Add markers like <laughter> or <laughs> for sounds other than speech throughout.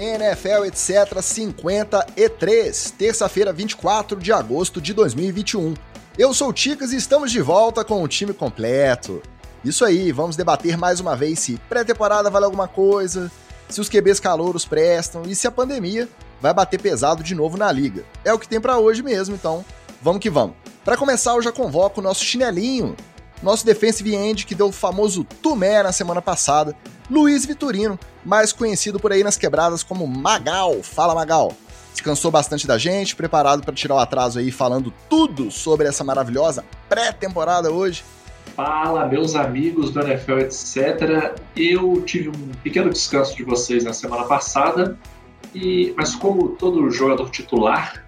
NFL, etc. 53, terça-feira, 24 de agosto de 2021. Eu sou o Ticas e estamos de volta com o time completo. Isso aí, vamos debater mais uma vez se pré-temporada vale alguma coisa, se os QBs calouros prestam e se a pandemia vai bater pesado de novo na liga. É o que tem para hoje mesmo, então vamos que vamos. Para começar, eu já convoco o nosso chinelinho, nosso defensive end que deu o famoso Tumé na semana passada, Luiz Vitorino, mais conhecido por aí nas quebradas como Magal. Fala, Magal. Descansou bastante da gente, preparado para tirar o atraso aí, falando tudo sobre essa maravilhosa pré-temporada hoje. Fala, meus amigos do NFL, etc. Eu tive um pequeno descanso de vocês na semana passada, e mas como todo jogador titular,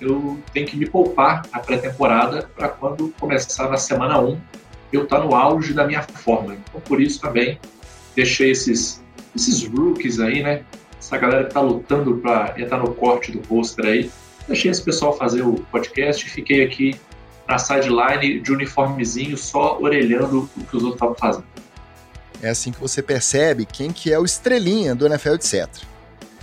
eu tenho que me poupar a pré-temporada para quando começar na semana 1 eu estar tá no auge da minha forma. Então, por isso também deixei esses, esses rookies aí, né? Essa galera que está lutando para entrar no corte do pôster aí. Deixei esse pessoal fazer o podcast e fiquei aqui na sideline de uniformezinho, só orelhando o que os outros estavam fazendo. É assim que você percebe quem que é o estrelinha do NFL, etc.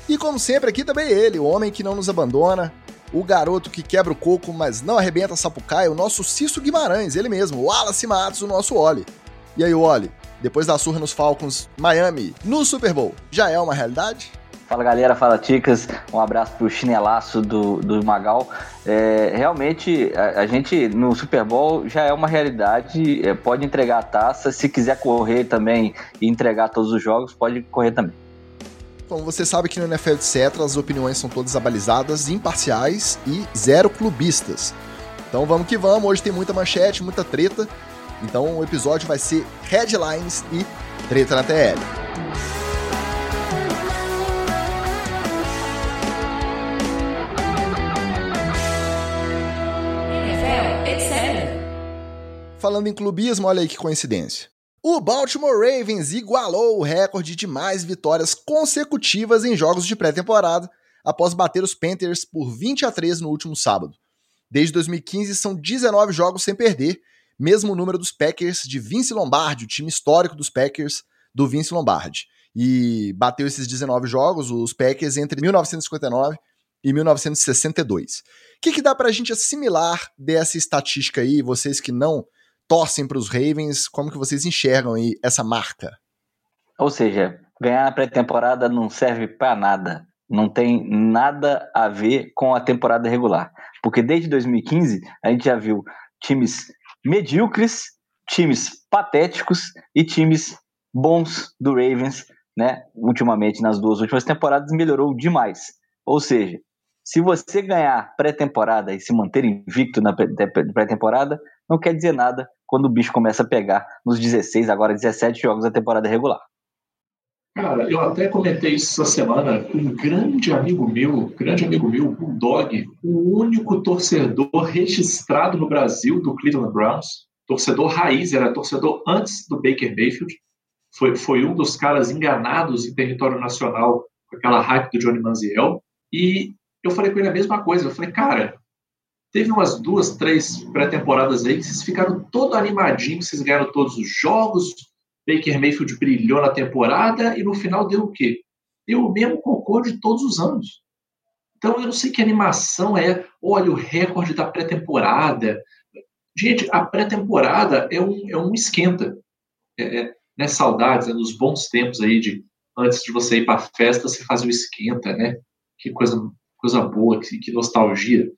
E como sempre, aqui também ele, o homem que não nos abandona, o garoto que quebra o coco, mas não arrebenta a sapucaia, o nosso Cício Guimarães, ele mesmo, o Wallace Matos, o nosso Oli. E aí, Oli, depois da surra nos Falcons, Miami, no Super Bowl, já é uma realidade? Fala galera, fala Ticas, um abraço pro chinelaço do, do Magal. É, realmente, a, a, gente no Super Bowl já é uma realidade, é, pode entregar a taça, se quiser correr também e entregar todos os jogos, pode correr também. Como você sabe que no NFL etc, as opiniões são todas abalizadas, imparciais e zero clubistas. Então vamos que vamos, hoje tem muita manchete, muita treta. Então o episódio vai ser headlines e treta na TL. Falando em clubismo, olha aí que coincidência. O Baltimore Ravens igualou o recorde de mais vitórias consecutivas em jogos de pré-temporada após bater os Panthers por 20 a 3 no último sábado. Desde 2015 são 19 jogos sem perder, mesmo número dos Packers de Vince Lombardi, o time histórico dos Packers do Vince Lombardi. E bateu esses 19 jogos, os Packers, entre 1959 e 1962. O que, que dá pra gente assimilar dessa estatística aí, vocês que não torcem para os Ravens? Como que vocês enxergam aí essa marca? Ou seja, ganhar a pré-temporada não serve para nada. Não tem nada a ver com a temporada regular. Porque desde 2015 a gente já viu times medíocres, times patéticos e times bons do Ravens, né? Ultimamente, nas duas últimas temporadas, melhorou demais. Ou seja, se você ganhar pré-temporada e se manter invicto na pré-temporada, não quer dizer nada quando o bicho começa a pegar nos 16, agora 17 jogos da temporada regular. Cara, eu até comentei isso essa semana com um grande amigo meu, grande amigo meu, Bulldog, o único torcedor registrado no Brasil do Cleveland Browns, torcedor raiz, era torcedor antes do Baker Mayfield, foi, foi um dos caras enganados em território nacional com aquela hype do Johnny Manziel, e eu falei com ele a mesma coisa, eu falei, cara, Teve umas duas, três pré-temporadas aí que vocês ficaram todo animadinhos, vocês ganharam todos os jogos, Baker Mayfield brilhou na temporada e no final deu o quê? Deu o mesmo cocô de todos os anos. Então eu não sei que animação é, olha o recorde da pré-temporada. Gente, a pré-temporada é um, é um esquenta. É, é, né, saudades, né, nos bons tempos aí de antes de você ir para a festa, você fazia o esquenta, né? Que coisa, coisa boa, que, que nostalgia.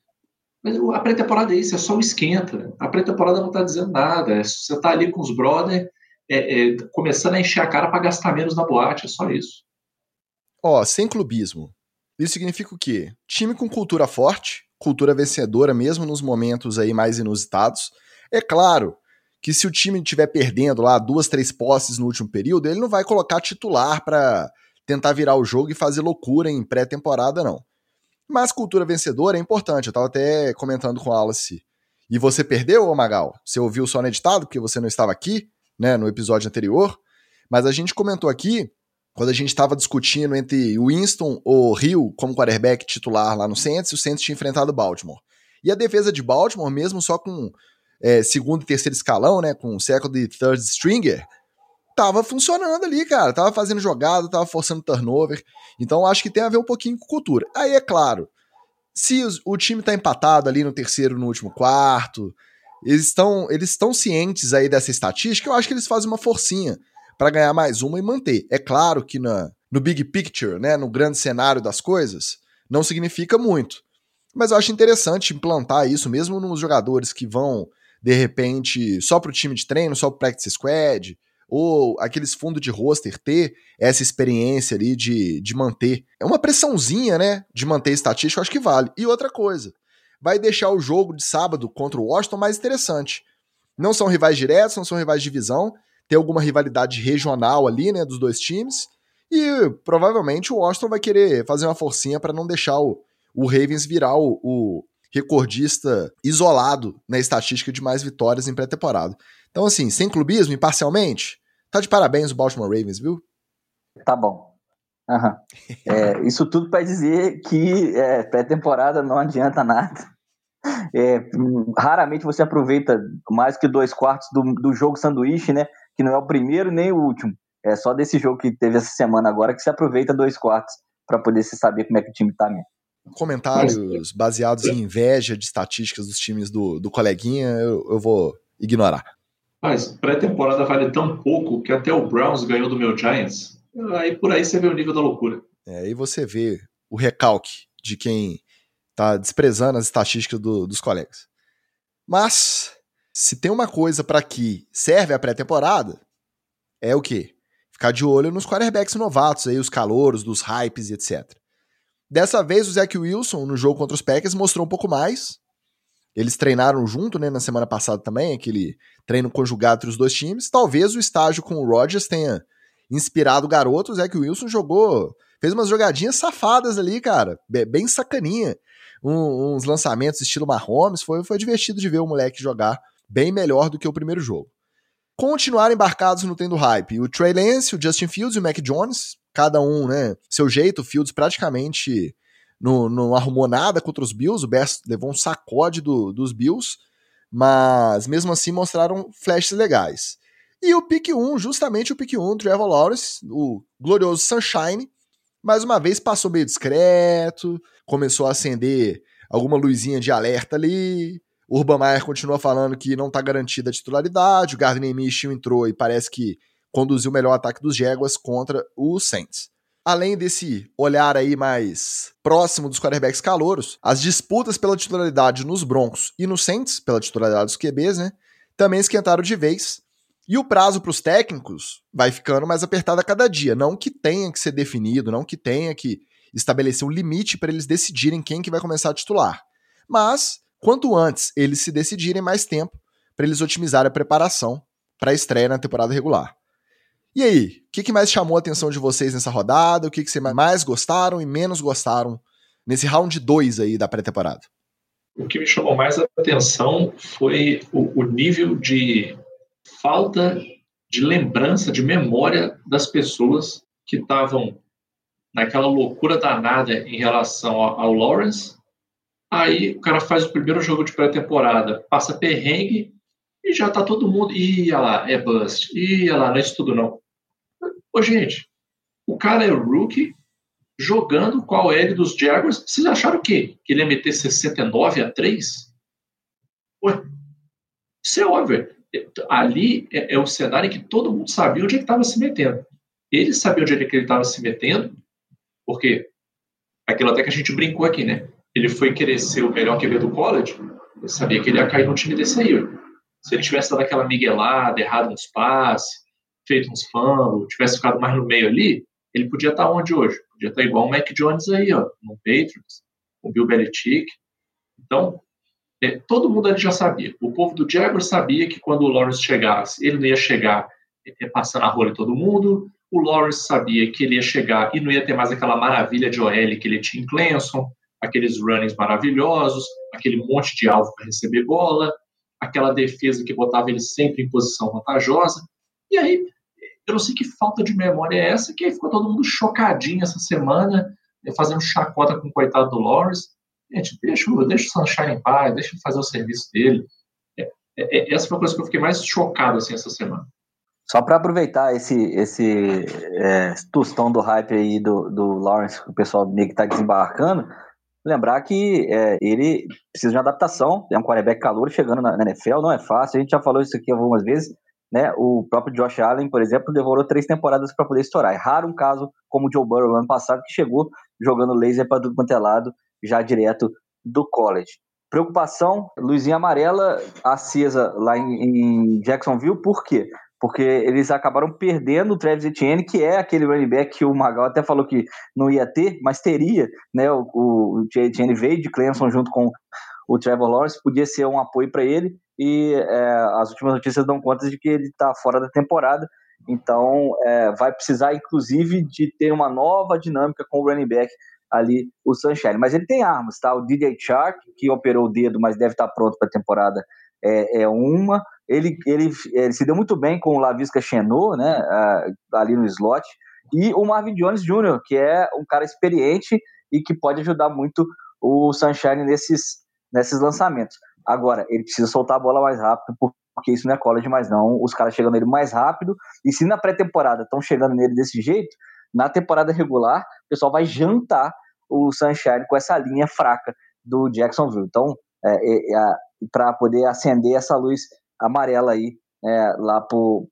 Mas a pré-temporada é isso, é só um esquenta. A pré-temporada não está dizendo nada. É, você está ali com os brother, é, é, começando a encher a cara para gastar menos na boate, é só isso. Ó, sem clubismo. Isso significa o quê? Time com cultura forte, cultura vencedora mesmo nos momentos aí mais inusitados. É claro que se o time estiver perdendo lá duas, três posses no último período, ele não vai colocar titular para tentar virar o jogo e fazer loucura em pré-temporada, não. Mas cultura vencedora é importante. Eu estava até comentando com a Alice. E você perdeu, ô Magal? Você ouviu só no editado, porque você não estava aqui, né, no episódio anterior. Mas a gente comentou aqui, quando a gente estava discutindo entre Winston ou Hill como quarterback titular lá no Saints, o Saints tinha enfrentado o Baltimore. E a defesa de Baltimore, mesmo só com é, segundo e terceiro escalão, né, com second e third stringer, tava funcionando ali, cara. Tava fazendo jogada, tava forçando turnover. Então acho que tem a ver um pouquinho com cultura. Aí é claro, se o time tá empatado ali no terceiro, no último quarto, eles estão eles estão cientes aí dessa estatística, eu acho que eles fazem uma forcinha para ganhar mais uma e manter. É claro que na, no big picture, né, no grande cenário das coisas, não significa muito. Mas eu acho interessante implantar isso mesmo nos jogadores que vão, de repente, só para o time de treino, só para practice squad, ou aqueles fundos de roster ter essa experiência ali de, de manter. É uma pressãozinha, né? De manter estatística, eu acho que vale. E outra coisa, vai deixar o jogo de sábado contra o Washington mais interessante. Não são rivais diretos, não são rivais de divisão, tem alguma rivalidade regional ali, né, dos dois times. E provavelmente o Washington vai querer fazer uma forcinha para não deixar o, o Ravens virar o, o recordista isolado na estatística de mais vitórias em pré-temporada. Então, assim, sem clubismo, imparcialmente, tá de parabéns o Baltimore Ravens, viu? Tá bom. Uhum. <laughs> É, isso tudo para dizer que é, pré-temporada não adianta nada. É, raramente você aproveita mais que dois quartos do, do jogo sanduíche, né? Que não é o primeiro nem o último. É só desse jogo que teve essa semana agora que se aproveita dois quartos para poder se saber como é que o time tá mesmo. Comentários baseados em inveja de estatísticas dos times do, do coleguinha, eu, eu vou ignorar. Mas pré-temporada vale tão pouco que até o Browns ganhou do meu Giants. Aí por aí você vê o nível da loucura. É, aí você vê o recalque de quem tá desprezando as estatísticas do, dos colegas. Mas, se tem uma coisa para que serve a pré-temporada, é o quê? Ficar de olho nos quarterbacks novatos, aí, os calouros, dos hypes e etc. Dessa vez, o Zach Wilson, no jogo contra os Packers, mostrou um pouco mais, eles treinaram junto, né, na semana passada também, aquele treino conjugado entre os dois times. Talvez o estágio com o Rodgers tenha inspirado garoto. O Zach Wilson jogou, fez umas jogadinhas safadas ali, cara, bem sacaninha. Um, uns lançamentos estilo Mahomes, foi, foi divertido de ver o moleque jogar bem melhor do que o primeiro jogo. Continuaram embarcados no tendo hype. O Trey Lance, o Justin Fields e o Mac Jones, cada um, né, seu jeito, o Fields praticamente não, não arrumou nada contra os Bills, o Bears levou um sacode do, dos Bills, mas mesmo assim mostraram flashes legais. E o pick 1, justamente o pick 1, Trevor Lawrence, o glorioso Sunshine, mais uma vez passou meio discreto, começou a acender alguma luzinha de alerta ali. O Urban Meyer continua falando que não está garantida a titularidade. O Gardner Minshew entrou e parece que conduziu o melhor ataque dos Jaguars contra os Saints além desse olhar aí mais próximo dos quarterbacks calouros, as disputas pela titularidade nos Broncos e no Saints, pela titularidade dos QBs, né, também esquentaram de vez. E o prazo para os técnicos vai ficando mais apertado a cada dia. Não que tenha que ser definido, não que tenha que estabelecer um limite para eles decidirem quem que vai começar a titular. Mas, quanto antes eles se decidirem, mais tempo para eles otimizarem a preparação para a estreia na temporada regular. E aí, o que, que, mais chamou a atenção de vocês nessa rodada? O que, que vocês mais gostaram e menos gostaram nesse round 2 aí da pré-temporada? O que me chamou mais a atenção foi o, o nível de falta de lembrança, de memória das pessoas que estavam naquela loucura danada em relação ao, Lawrence. Aí o cara faz o primeiro jogo de pré-temporada, passa perrengue e já tá todo mundo. Ia lá, é bust. Ia lá, não é isso tudo não. Ô, gente, o cara é rookie jogando a OL dos Jaguars. Vocês acharam o quê? Que ele ia meter 69 a 3? Ué, isso é óbvio. Ali é, é um cenário em que todo mundo sabia onde é que estava se metendo. Ele sabia onde é ele estava se metendo, porque aquilo até que a gente brincou aqui, né? Ele foi querer ser o melhor QB do college, ele sabia que ele ia cair no time desse aí. Se ele tivesse dado aquela miguelada, errado uns passes, feito uns fumbles, tivesse ficado mais no meio ali, ele podia estar onde hoje? Podia estar igual o Mac Jones aí, ó, no Patriots, o Bill Belichick. Então, é, todo mundo ali já sabia. O povo do Jaguars sabia que quando o Lawrence chegasse, ele não ia chegar é, passando a rola em todo mundo. O Lawrence sabia que ele ia chegar e não ia ter mais aquela maravilha de OL que ele tinha em Clemson, aqueles runnings maravilhosos, aquele monte de alvo para receber bola, aquela defesa que botava ele sempre em posição vantajosa. E aí, eu não sei que falta de memória é essa, que aí ficou todo mundo chocadinho essa semana, né, fazendo chacota com o coitado do Lawrence. Gente, deixa, deixa o Sunshine em paz, deixa ele fazer o serviço dele. É, é, é, essa foi a coisa que eu fiquei mais chocado assim, essa semana. Só para aproveitar esse, esse é, tostão do hype aí do, do Lawrence, que o pessoal meio que tá desembarcando, lembrar que é, ele precisa de uma adaptação, é um quarterback calor chegando na, na, NFL, não é fácil, a gente já falou isso aqui algumas vezes, né? O próprio Josh Allen, por exemplo, demorou três temporadas para poder estourar. É raro um caso como o Joe Burrow no ano passado, que chegou jogando laser para tudo quanto é lado, já direto do college. Preocupação, luzinha amarela acesa lá em, em Jacksonville, por quê? porque eles acabaram perdendo o Travis Etienne, que é aquele running back que o Magal até falou que não ia ter, mas teria, né? O, o, o Etienne veio de Clemson junto com o Trevor Lawrence, podia ser um apoio para ele, e é, as últimas notícias dão conta de que ele está fora da temporada, então é, vai precisar, inclusive, de ter uma nova dinâmica com o running back ali, o Sunshine. Mas ele tem armas, tá? O DJ Shark, que operou o dedo, mas deve estar tá pronto para a temporada, é, é uma ele, ele, ele se deu muito bem com o Lavisca Chenot, né, ali no slot, e o Marvin Jones Jr., que é um cara experiente e que pode ajudar muito o Sunshine nesses, nesses lançamentos. Agora, ele precisa soltar a bola mais rápido, porque isso não é college mais não, os caras chegando nele mais rápido, e se na pré-temporada estão chegando nele desse jeito, na temporada regular, o pessoal vai jantar o Sunshine com essa linha fraca do Jacksonville. Então, é, é, é, para poder acender essa luz amarela aí é, lá por,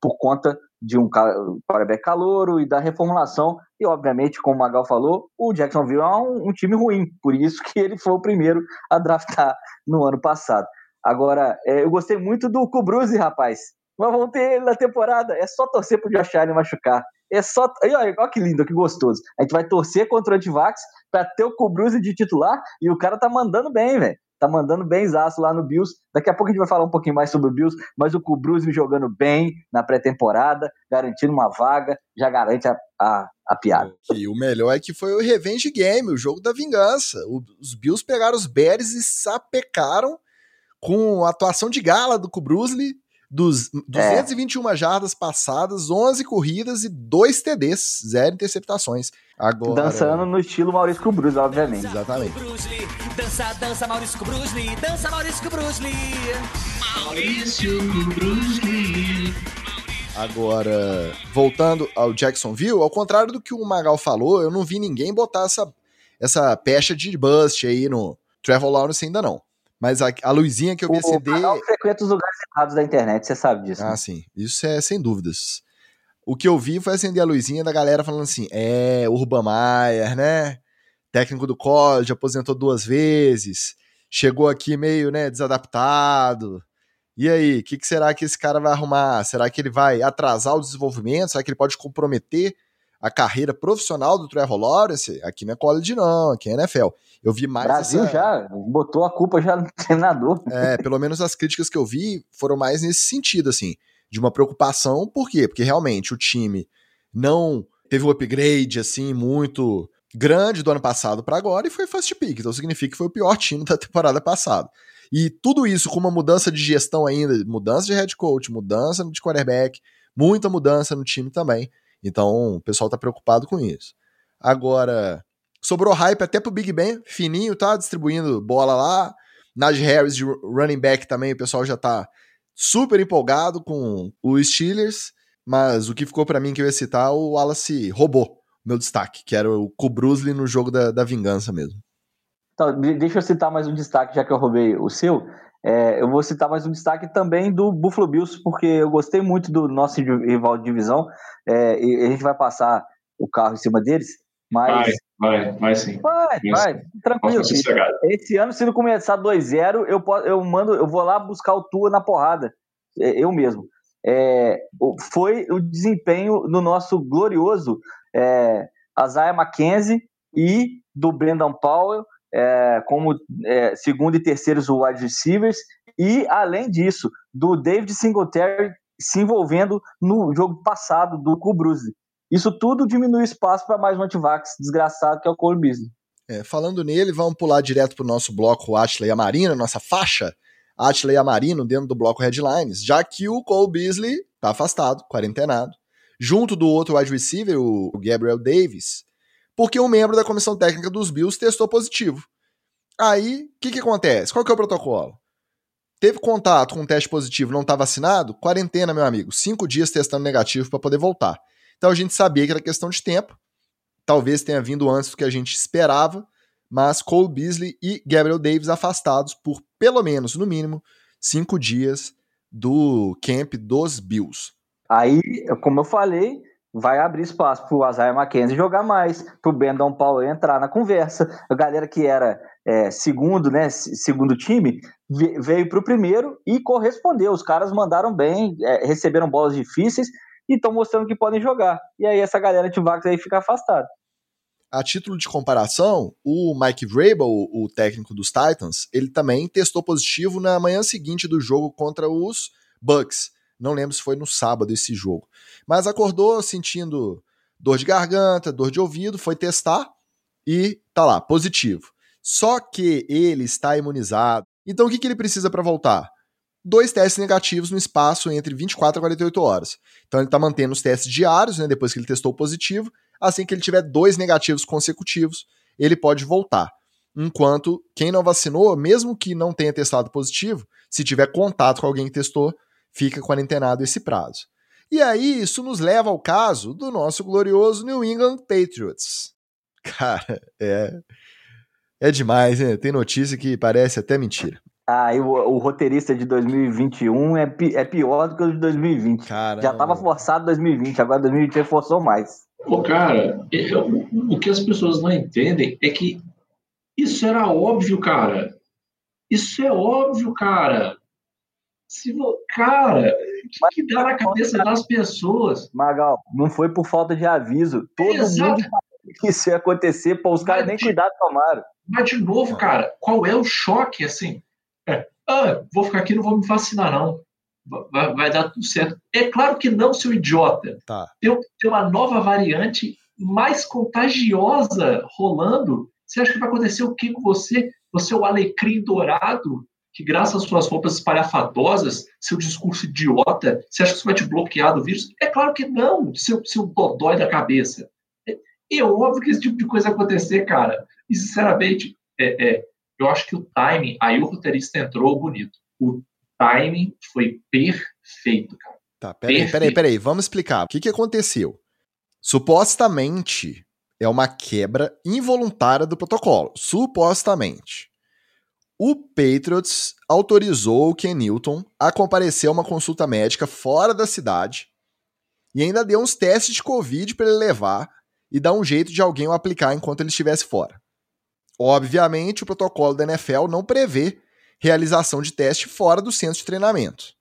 por conta de um quarterback calouro e da reformulação. E, obviamente, como o Magal falou, o Jacksonville é um, um, time ruim, por isso que ele foi o primeiro a draftar no ano passado. Agora, é, eu gostei muito do Kubruse, rapaz. Mas vamos ter ele na temporada. É só torcer pro Josh Allen machucar. É só. Olha, que lindo, que gostoso. A gente vai torcer contra o Antivax pra ter o Kubruse de titular e o cara tá mandando bem, velho tá mandando bem zaço lá no Bills. Daqui a pouco a gente vai falar um pouquinho mais sobre o Bills, mas o Kubrusny jogando bem na pré-temporada, garantindo uma vaga, já garante a, a, a, piada. E o melhor é que foi o Revenge Game, o jogo da vingança. O, os Bills pegaram os Bears e sapecaram com a atuação de gala do Kubrusny, dos 221 é. jardas passadas, 11 corridas e 2 TDs, zero interceptações. Agora... Dançando no estilo Maurício Bruce, obviamente. Exatamente. Dança, dança Maurício Bruce, dança Maurício Bruce. Maurício Bruce. Agora, voltando ao Jacksonville, ao contrário do que o Magal falou, eu não vi ninguém botar essa, essa pecha de bust aí no Trevor Lawrence ainda não. Mas a, a luzinha que eu vi acender. O frequenta os lugares errados da internet, você sabe disso. Ah, né? sim. Isso é sem dúvidas. O que eu vi foi acender a luzinha da galera falando assim: é, Urban Meyer, né? Técnico do college, aposentou duas vezes, chegou aqui meio, né, desadaptado. E aí, o que, que será que esse cara vai arrumar? Será que ele vai atrasar o desenvolvimento? Será que ele pode comprometer a carreira profissional do Trevor Lawrence? Aqui não é college, não, aqui é NFL. Eu vi mais. Brasil essa... já botou a culpa já no <laughs> treinador. É, pelo menos as críticas que eu vi foram mais nesse sentido, assim, de uma preocupação. Por quê? Porque realmente o time não teve um upgrade, assim, muito grande do ano passado para agora e foi first pick. Então significa que foi o pior time da temporada passada. E tudo isso com uma mudança de gestão ainda, mudança de head coach, mudança de quarterback, muita mudança no time também. Então o pessoal tá preocupado com isso. Agora, Sobrou hype até pro Big Ben, fininho, tá? Distribuindo bola lá. Najee Harris de running back também, o pessoal já tá super empolgado com os Steelers. Mas o que ficou para mim que eu ia citar, o Wallace roubou meu destaque, que era o Kubrusli no jogo da, da vingança mesmo. Então, deixa eu citar mais um destaque, já que eu roubei o seu. É, eu vou citar mais um destaque também do Buffalo Bills, porque eu gostei muito do nosso rival de divisão. É, e a gente vai passar o carro em cima deles. Mas Vai, vai sim. Vai, vai, tranquilo. Esse ano, se não começar 2-0, eu, eu mando, eu vou lá buscar o Tua na porrada. É, eu mesmo. É, foi o desempenho do nosso glorioso é, Isaiah McKenzie e do Brendan Powell é, como é, segundo e terceiros wide receivers e, além disso, do David Singletary se envolvendo no jogo passado do Kubruse. Isso tudo diminui espaço para mais um antivax desgraçado que é o Beasley. É, falando nele, vamos pular direto para o nosso bloco Atley Amarino, nossa faixa Atley Amarino dentro do bloco Headlines, já que o Cole Beasley está afastado, quarentenado, junto do outro wide receiver, o Gabriel Davis, porque um membro da comissão técnica dos Bills testou positivo. Aí, o que, que acontece? Qual que é o protocolo? Teve contato com um teste positivo, não está vacinado? Quarentena, meu amigo. Cinco dias testando negativo para poder voltar. Então a gente sabia que era questão de tempo. Talvez tenha vindo antes do que a gente esperava, mas Cole Beasley e Gabriel Davis afastados por pelo menos, no mínimo, cinco dias do camp dos Bills. Aí, como eu falei, vai abrir espaço para o Isaiah McKenzie jogar mais, para o Brandon Powell entrar na conversa. A galera que era é, segundo, né, segundo time, veio para o primeiro e correspondeu. Os caras mandaram bem, é, receberam bolas difíceis e estão mostrando que podem jogar. E aí essa galera de Vax aí fica afastada. A título de comparação, o Mike Vrabel, o técnico dos Titans, ele também testou positivo na manhã seguinte do jogo contra os Bucks. Não lembro se foi no sábado esse jogo. Mas acordou sentindo dor de garganta, dor de ouvido, foi testar e tá lá, positivo. Só que ele está imunizado. Então o que, que ele precisa para voltar? Dois testes negativos no espaço entre 24 e 48 horas. Então ele está mantendo os testes diários, né, depois que ele testou positivo. Assim que ele tiver dois negativos consecutivos, ele pode voltar. Enquanto quem não vacinou, mesmo que não tenha testado positivo, se tiver contato com alguém que testou, fica quarentenado esse prazo. E aí, isso nos leva ao caso do nosso glorioso New England Patriots. Cara, é. É demais, né? Tem notícia que parece até mentira. Ah, e o, o roteirista de 2021 é, pi, é pior do que o de 2020. Caramba. Já tava forçado 2020, agora 2020 forçou mais. Pô, cara, eu, o que as pessoas não entendem é que isso era óbvio, cara. Isso é óbvio, cara. Se, cara, o que, que dá na cabeça das pessoas? Magal, não foi por falta de aviso. Todo Exato. mundo que isso ia acontecer, pô, os caras nem cuidado tomaram. Mas, de novo, cara, qual é o choque, assim? É, ah, vou ficar aqui, não vou me vacinar, não. Vai, vai, dar tudo certo. É claro que não, seu idiota. Tá. Tem, tem uma nova variante mais contagiosa rolando. Você acha que vai acontecer o que com você? Você é o alecrim dourado que graças às suas roupas espalhafatosas, seu discurso idiota, você acha que isso vai te bloquear do vírus? É claro que não, seu, seu dodói da cabeça. É, é óbvio que esse tipo de coisa acontecer, cara. E, sinceramente, é, é, eu acho que o timing, aí o roteirista entrou bonito. O timing foi perfeito, cara. Tá, peraí, perfeito. peraí, peraí, vamos explicar. O que, que aconteceu? Supostamente é uma quebra involuntária do protocolo. Supostamente o Patriots autorizou o Ken Newton a comparecer a uma consulta médica fora da cidade e ainda deu uns testes de Covid para ele levar e dar um jeito de alguém o aplicar enquanto ele estivesse fora. Obviamente, o protocolo da NFL não prevê realização de teste fora do centro de treinamento.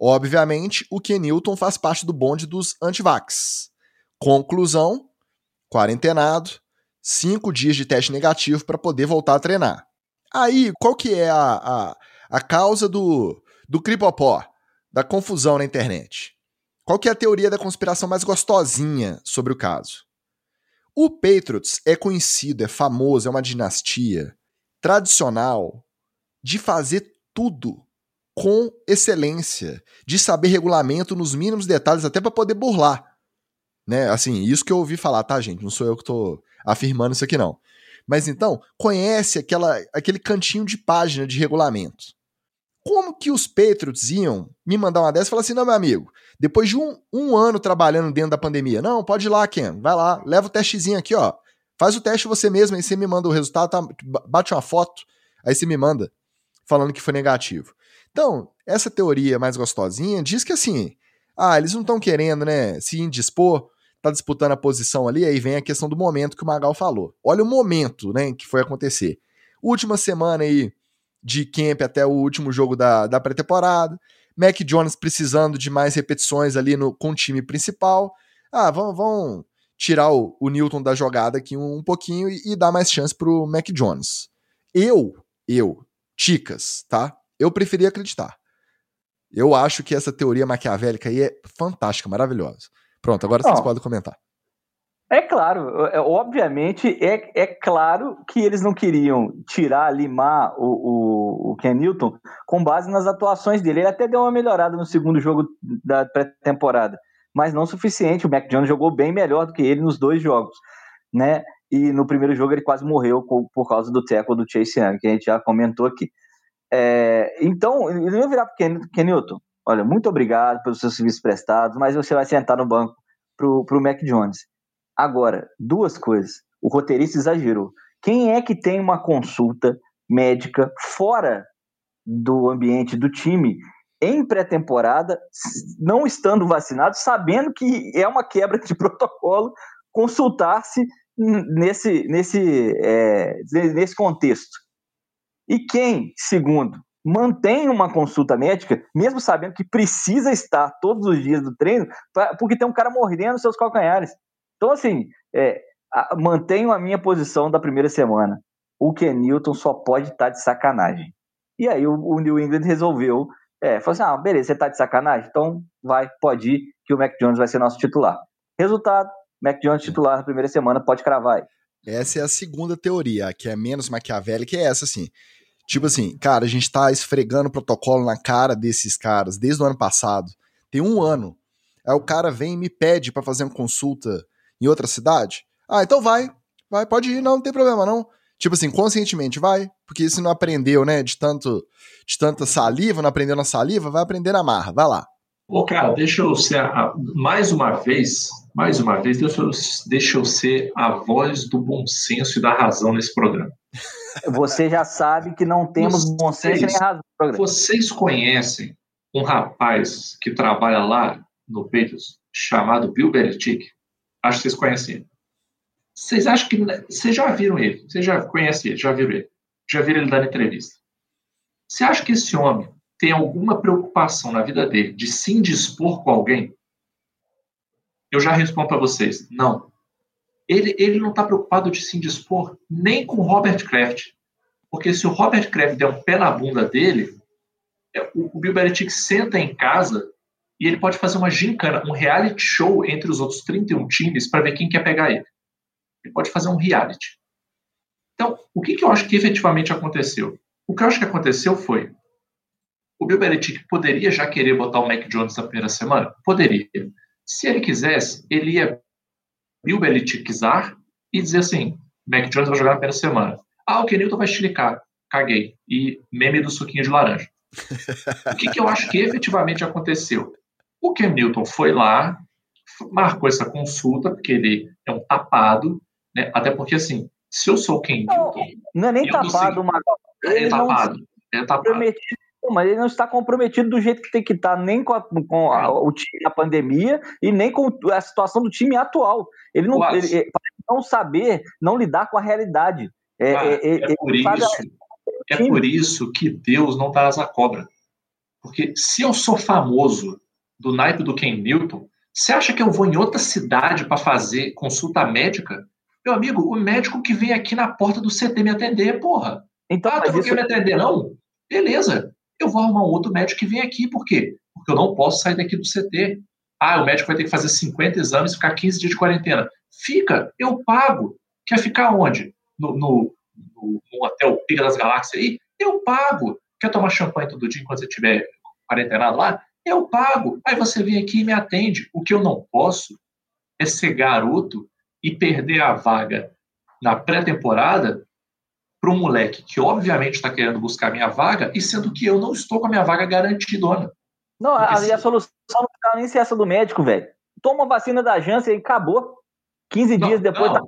Obviamente, o Ken Newton faz parte do bonde dos antivax. Conclusão: quarentenado, cinco dias de teste negativo para poder voltar a treinar. Aí, qual que é a, a, a causa do, do cripopó, da confusão na internet? Qual que é a teoria da conspiração mais gostosinha sobre o caso? O Patriots é conhecido, é famoso, é uma dinastia tradicional de fazer tudo com excelência, de saber regulamento nos mínimos detalhes até para poder burlar. Né? Assim, isso que eu ouvi falar, tá, gente? Não sou eu que tô afirmando isso aqui não. Mas então, conhece aquela, aquele cantinho de página de regulamento. Como que os Patriots iam me mandar uma dessa e falar assim: não, meu amigo, depois de um, um ano trabalhando dentro da pandemia, não, pode ir lá, Ken, vai lá, leva o testezinho aqui, ó. Faz o teste você mesmo, aí você me manda o resultado, tá, bate uma foto, aí você me manda falando que foi negativo. Então, essa teoria mais gostosinha diz que assim, ah, eles não estão querendo, né, se indispor tá disputando a posição ali, aí vem a questão do momento que o Magal falou. Olha o momento, né, que foi acontecer. Última semana aí de camp até o último jogo da, da pré-temporada. Mac Jones precisando de mais repetições ali no, com o time principal. Ah, vão, vão tirar o, o Newton da jogada aqui um, um pouquinho e, e, dar mais chance pro Mac Jones. Eu, eu, Ticas, tá? Eu preferia acreditar. Eu acho que essa teoria maquiavélica aí é fantástica, maravilhosa. Pronto, agora vocês podem comentar. É claro, é, obviamente é, é claro que eles não queriam tirar, limar o, o, o Ken Newton com base nas atuações dele. Ele até deu uma melhorada no segundo jogo da pré-temporada, mas não suficiente. O Mac Jones jogou bem melhor do que ele nos dois jogos, né? E no primeiro jogo ele quase morreu por, causa do tackle do Chase Young, que a gente já comentou aqui. É, então, ele ia virar para o Kenilton. Olha, muito obrigado pelos seus serviços prestados, mas você vai sentar no banco pro, pro Mac Jones. Agora, duas coisas. O roteirista exagerou. Quem é que tem uma consulta médica fora do ambiente do time em pré-temporada, não estando vacinado, sabendo que é uma quebra de <laughs> protocolo consultar-se nesse, nesse, é, nesse contexto. E quem, segundo, mantém uma consulta médica, mesmo sabendo que precisa estar todos os dias do treino, pra, porque tem um cara mordendo seus calcanhares. Então, assim, é, a, mantenho a minha posição da primeira semana. O Kenilton só pode estar tá de sacanagem. E aí o, o New England resolveu, é, falou assim, ah, beleza, você está de sacanagem? Então vai, pode ir, que o Mac Jones vai ser nosso titular. Resultado, Mac Jones titular na primeira semana, pode cravar aí. Essa é a segunda teoria, que é menos maquiavélica, é essa, assim. Tipo assim, cara, a gente tá esfregando o protocolo na cara desses caras desde o ano passado. Tem um ano. Aí o cara vem e me pede para fazer uma consulta em outra cidade. Ah, então vai. Vai, pode ir, não, não tem problema não. Tipo assim, conscientemente vai, porque se não aprendeu, né, de tanto de tanta saliva, não aprendeu na saliva, vai aprender na marra. Vai lá. Ô, cara, deixa eu ser a, mais uma vez, mais uma vez, deixa eu, deixa eu ser a voz do bom senso e da razão nesse programa. Você já sabe que não temos vocês, bom senso nem razão no programa. Vocês conhecem um rapaz que trabalha lá no Patriots chamado Bill Belichick? Acho que vocês conhecem ele. Vocês acham que. Vocês já viram ele? Vocês já conhecem ele? Já viram ele? Já viram ele dando entrevista? Você acha que esse homem tem alguma preocupação na vida dele de se indispor com alguém? Eu já respondo para vocês: não. Ele, ele não está preocupado de se indispor nem com Robert Kraft. Porque se o Robert Kraft der um pé na bunda dele, é, o, o Bill Belichick senta em casa e ele pode fazer uma gincana, um reality show entre os outros 31 times para ver quem quer pegar ele. Ele pode fazer um reality. Então, o que, que eu acho que efetivamente aconteceu? O que eu acho que aconteceu foi o Bill Belichick poderia já querer botar o Mac Jones na primeira semana? Poderia. Se ele quisesse, ele ia Bill Belichickizar e dizer assim, Mac Jones vai jogar na primeira semana. Ah, o Kenilton vai chilicar. Caguei. E meme do suquinho de laranja. o que, que eu acho que efetivamente aconteceu? O Ken Newton foi lá, marcou essa consulta, porque ele é um tapado, né? Até porque, assim, se eu sou o Ken Newton... Não é nem tapado, Magal. Ele, é tapado. É tapado. Mas ele não está comprometido do jeito que tem que estar, nem com, a, com a, o time na pandemia e nem com a situação do time atual. Ele não, ele, ele, não saber, não lidar com a realidade. É, ah, é, é, é por isso, é por isso que Deus não traz a cobra. Porque se eu sou famoso do naipe do Ken Newton, você acha que eu vou em outra cidade para fazer consulta médica? Meu amigo, o médico que vem aqui na porta do CT me atender, porra. Então, ah, tu não quer me atender, não? Beleza. Eu vou arrumar um outro médico que vem aqui. Por quê? Porque eu não posso sair daqui do CT. Ah, o médico vai ter que fazer 50 exames e ficar 15 dias de quarentena. Fica, eu pago. Quer ficar onde? No, no, no, no hotel Piga das Galáxias aí? Eu pago. Quer tomar champanhe todo dia enquanto você estiver quarentenado lá? Eu pago. Aí você vem aqui e me atende. O que eu não posso é ser garoto e perder a vaga na pré-temporada para um moleque que obviamente está querendo buscar minha vaga e sendo que eu não estou com a minha vaga garantidona. Não, a, se... a solução não fica nem ser essa do médico, velho. Toma a vacina da Janssen e acabou. 15 não, dias depois não. tá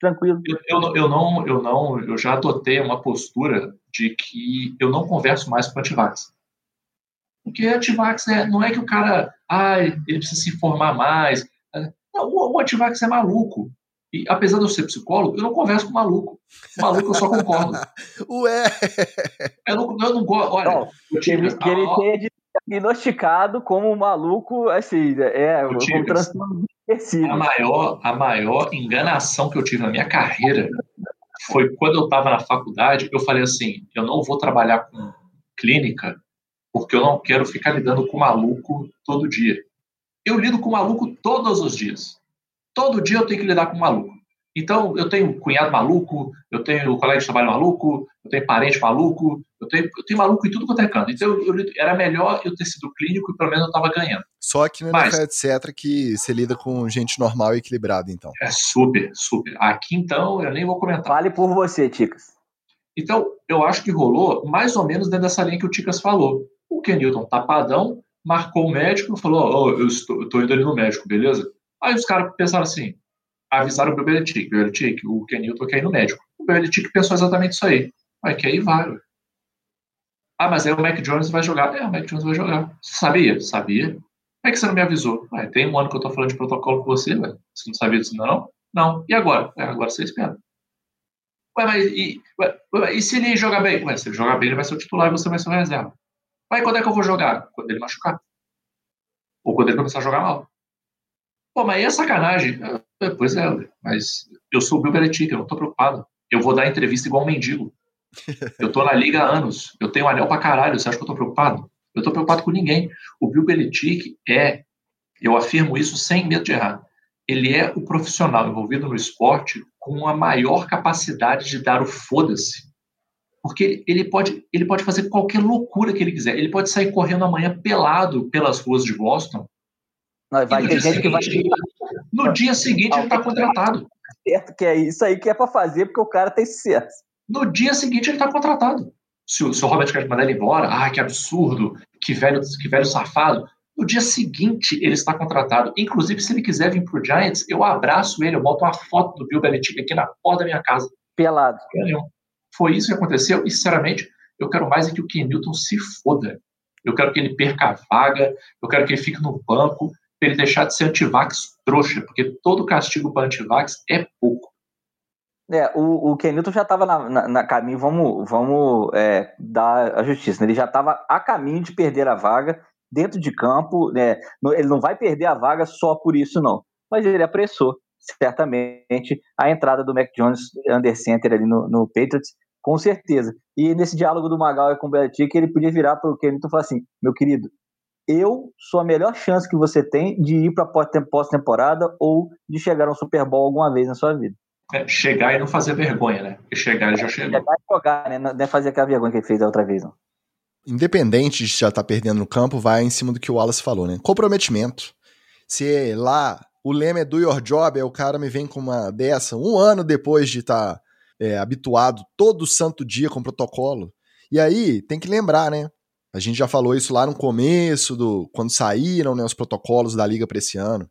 tranquilo. Eu, eu, eu, não, eu não, eu já adotei uma postura de que eu não converso mais com antivax. Porque antivax é, não é que o cara, ah, ele precisa se informar mais. Não, o, o antivax é maluco. E apesar de eu ser psicólogo, eu não converso com maluco. Maluco eu só concordo. <laughs> Ué! Eu não, eu não gosto. Olha, não, eu tive, ele, ele seja diagnosticado como maluco, assim, é, um transtorno a maior, a maior enganação que eu tive na minha carreira foi quando eu estava na faculdade, eu falei assim, eu não vou trabalhar com clínica porque eu não quero ficar lidando com maluco todo dia. Eu lido com maluco todos os dias. Todo dia eu tenho que lidar com maluco. Então, eu tenho cunhado maluco, eu tenho colega de trabalho maluco, eu tenho parente maluco, eu tenho, eu tenho maluco em tudo quanto é canto. Então, eu, eu, era melhor eu ter sido clínico e pelo menos eu estava ganhando. Só que no Mas, etc., que você lida com gente normal e equilibrada, então. É super, super. Aqui, então, eu nem vou comentar. Fale por você, Ticas. Então, eu acho que rolou mais ou menos dentro dessa linha que o Ticas falou. O Kenilton tapadão, marcou o médico, falou: oh, eu, estou, eu estou indo ali no médico, beleza? Aí os caras pensaram assim, avisaram o Belichick, Belichick, o Kenilton quer ir no médico. O Belichick pensou exatamente isso aí. Vai, quer ir, vai. Ah, mas aí o Mac Jones vai jogar. É, o Mac Jones vai jogar. Você sabia? Sabia. Como é que você não me avisou? Ué, tem um ano que eu tô falando de protocolo com você, velho. Você não sabia disso, não? Não. E agora? É, agora você espera. Ué, mas e, ué, e se ele jogar bem? Ué, se ele jogar bem, ele vai ser o titular e você vai ser o reserva. Mas quando é que eu vou jogar? Quando ele machucar. Ou quando ele começar a jogar mal. Pô, mas aí é sacanagem. É, pois é, mas eu sou o Bill Belichick, eu não tô preocupado. Eu vou dar entrevista igual um mendigo. <laughs> Eu tô na liga há anos. Eu tenho anel pra caralho. Você acha que eu tô preocupado? Eu tô preocupado com ninguém. O Bill Belichick é, eu afirmo isso sem medo de errar, ele é o profissional envolvido no esporte com a maior capacidade de dar o foda-se porque ele pode, ele pode fazer qualquer loucura que ele quiser. Ele pode sair correndo amanhã pelado pelas ruas de Boston. Não, vai ter gente que vai. No dia seguinte, ele está contratado. Certo, que é isso aí que é para fazer, porque o cara tem sucesso. No dia seguinte, ele está contratado. Se o, se o Robert quer mandar ele embora, ah, que absurdo, que velho, que velho safado. No dia seguinte, ele está contratado. Inclusive, se ele quiser vir para o Giants, eu abraço ele, eu boto uma foto do Bill Belichick aqui na porta da minha casa. Pelado. Não foi isso que aconteceu e, sinceramente, eu quero mais é que o Ken Newton se foda. Eu quero que ele perca a vaga, eu quero que ele fique no banco, para ele deixar de ser antivax trouxa, porque todo castigo para antivax é pouco. É, o, o Ken Newton já estava na, na, na, caminho, vamos, vamos é, dar a justiça, né? ele já estava a caminho de perder a vaga dentro de campo, né? ele não vai perder a vaga só por isso, não, mas ele apressou certamente a entrada do Mac Jones under center ali no, no Patriots, com certeza. E nesse diálogo do Magal com o Belichick, ele podia virar para o Kenilton e falar assim: meu querido, eu sou a melhor chance que você tem de ir para pós-temporada ou de chegar ao Super Bowl alguma vez na sua vida. É, chegar e não fazer vergonha, né? Porque chegar ele já chegou. Chegar e jogar, né? Não é fazer aquela vergonha que ele fez a outra vez, não. Independente de já estar tá perdendo no campo, vai em cima do que o Wallace falou, né? Comprometimento. Se lá o lema é do your job, é o cara me vem com uma dessa, um ano depois de estar tá é, habituado todo santo dia com protocolo. E aí, tem que lembrar, né? A gente já falou isso lá no começo, do quando saíram né, os protocolos da liga para esse ano.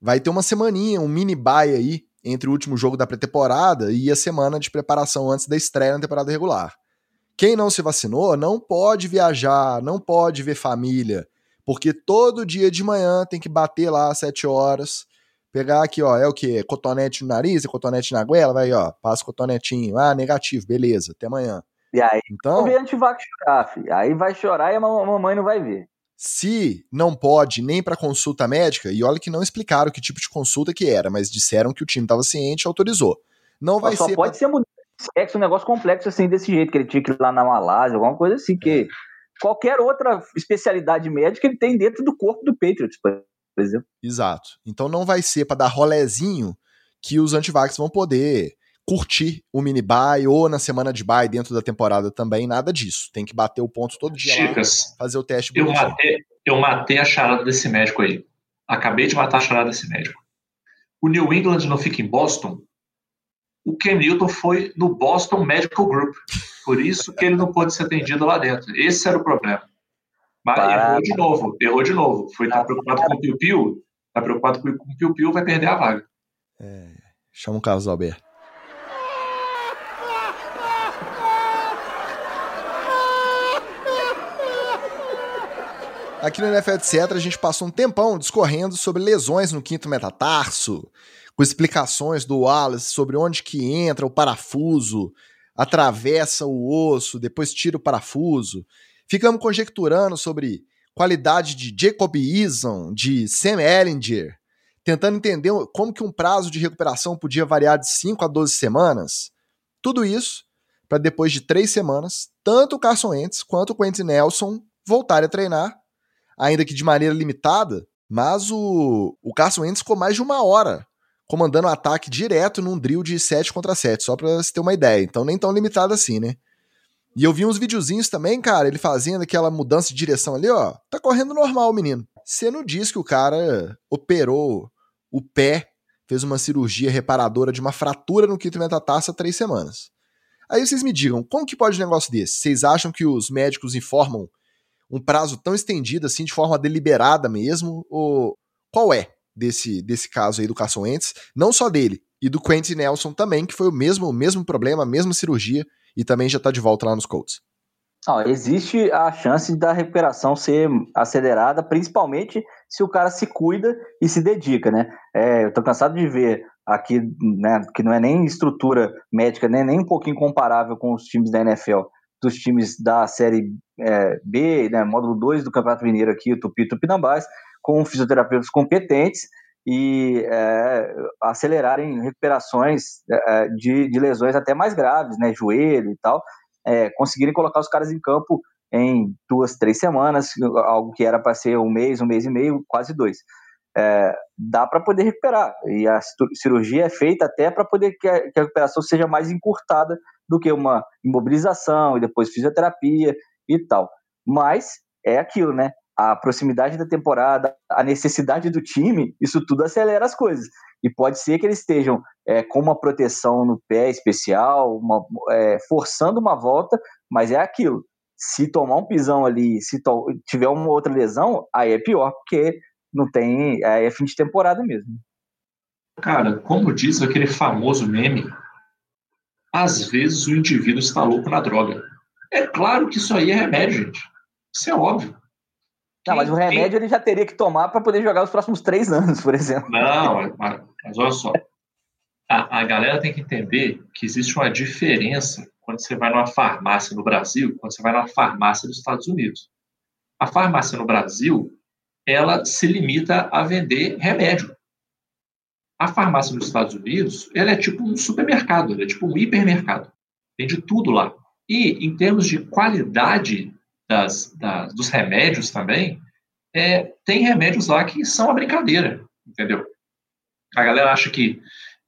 Vai ter uma semaninha, um mini bye aí, entre o último jogo da pré-temporada e a semana de preparação antes da estreia na temporada regular. Quem não se vacinou não pode viajar, não pode ver família, porque todo dia de manhã tem que bater lá às 7 horas, Pegar aqui, ó, é o que? Cotonete no nariz, é cotonete na goela, vai, ó, passa cotonetinho. Ah, negativo, beleza, até amanhã. E aí, então, o antivax chorar, filho. Aí vai chorar e a mamãe não vai ver. Se não pode nem para consulta médica, e olha que não explicaram que tipo de consulta que era, mas disseram que o time estava ciente e autorizou. Não vai só ser. pode pra... ser mudança sexo, um negócio complexo assim, desse jeito, que ele tinha que ir lá na Malásia, alguma coisa assim, que é. qualquer outra especialidade médica ele tem dentro do corpo do Patriots, por exemplo. Exato. Então não vai ser para dar rolezinho que os antivax vão poder curtir o mini buy ou na semana de buy dentro da temporada também, nada disso. Tem que bater o ponto todo dia Chicas, lá, fazer o teste. Eu matei, eu matei a charada desse médico aí. Acabei de matar a charada desse médico. O New England não fica em Boston. O Ken Newton foi no Boston Medical Group. Por isso que ele não pôde ser atendido lá dentro. Esse era o problema. Mas errou de novo, errou de novo. Foi tá preocupado com o Piu Piu, tá preocupado com o Piu Piu, vai perder a vaga. É, chama o Carlos Alberto. Aqui no NFL Etc, a gente passou um tempão discorrendo sobre lesões no quinto metatarso, com explicações do Wallace sobre onde que entra o parafuso, atravessa o osso, depois tira o parafuso. Ficamos conjecturando sobre qualidade de Jacob Eason, de Sam Ellinger, tentando entender como que um prazo de recuperação podia variar de 5 a 12 semanas. Tudo isso para depois de três semanas, tanto o Carson Wentz quanto o Quentin Nelson voltarem a treinar, ainda que de maneira limitada, mas o, o Carson Wentz ficou mais de uma hora comandando o um ataque direto num drill de 7 contra 7, só para você ter uma ideia. Então nem tão limitado assim, né? E eu vi uns videozinhos também, cara, ele fazendo aquela mudança de direção ali, ó. Tá correndo normal, menino. Você não diz que o cara operou o pé, fez uma cirurgia reparadora de uma fratura no quinto metatarso há três semanas. Aí vocês me digam, como que pode um negócio desse? Vocês acham que os médicos informam um prazo tão estendido assim, de forma deliberada mesmo? Ou qual é desse, desse caso aí do Carson Wentz? Não só dele, e do Quentin Nelson também, que foi o mesmo, o mesmo problema, a mesma cirurgia, e também já tá de volta lá nos Colts. Existe a chance da recuperação ser acelerada, principalmente se o cara se cuida e se dedica, né? É, eu tô cansado de ver aqui, né, que não é nem estrutura médica, né, nem um pouquinho comparável com os times da NFL, dos times da Série é, B, né, módulo 2 do Campeonato Mineiro aqui, o Tupi Tupinambás, com fisioterapeutas competentes e é, acelerarem recuperações é, de, de, lesões até mais graves, né, joelho e tal, é, conseguirem colocar os caras em campo em duas, três semanas, algo que era para ser um mês, um mês e meio, quase dois. É, dá para poder recuperar. E a cirurgia é feita até para poder que a, que a, recuperação seja mais encurtada do que uma imobilização e depois fisioterapia e tal. Mas é aquilo, né? A proximidade da temporada, a necessidade do time, isso tudo acelera as coisas. E pode ser que eles estejam é, com uma proteção no pé especial, uma, é, forçando uma volta, mas é aquilo se tomar um pisão ali, se tiver uma outra lesão, aí é pior, porque não tem. Aí é fim de temporada mesmo. Cara, como diz aquele famoso meme, às vezes o indivíduo está louco na droga. É claro que isso aí é remédio, gente. Isso é óbvio. Não, mas o remédio ele já teria que tomar para poder jogar os próximos três <laughs> anos, por exemplo. Não, mas, mas olha só. A, a galera tem que entender que existe uma diferença quando você vai numa farmácia no Brasil, quando você vai numa farmácia dos Estados Unidos. A farmácia no Brasil, ela se limita a vender remédio. A farmácia nos Estados Unidos, ela é tipo um supermercado, ela é tipo um hipermercado. Tem de tudo lá. E, em termos de qualidade das, das, dos remédios também, é, tem remédios lá que são a brincadeira, entendeu? A galera acha que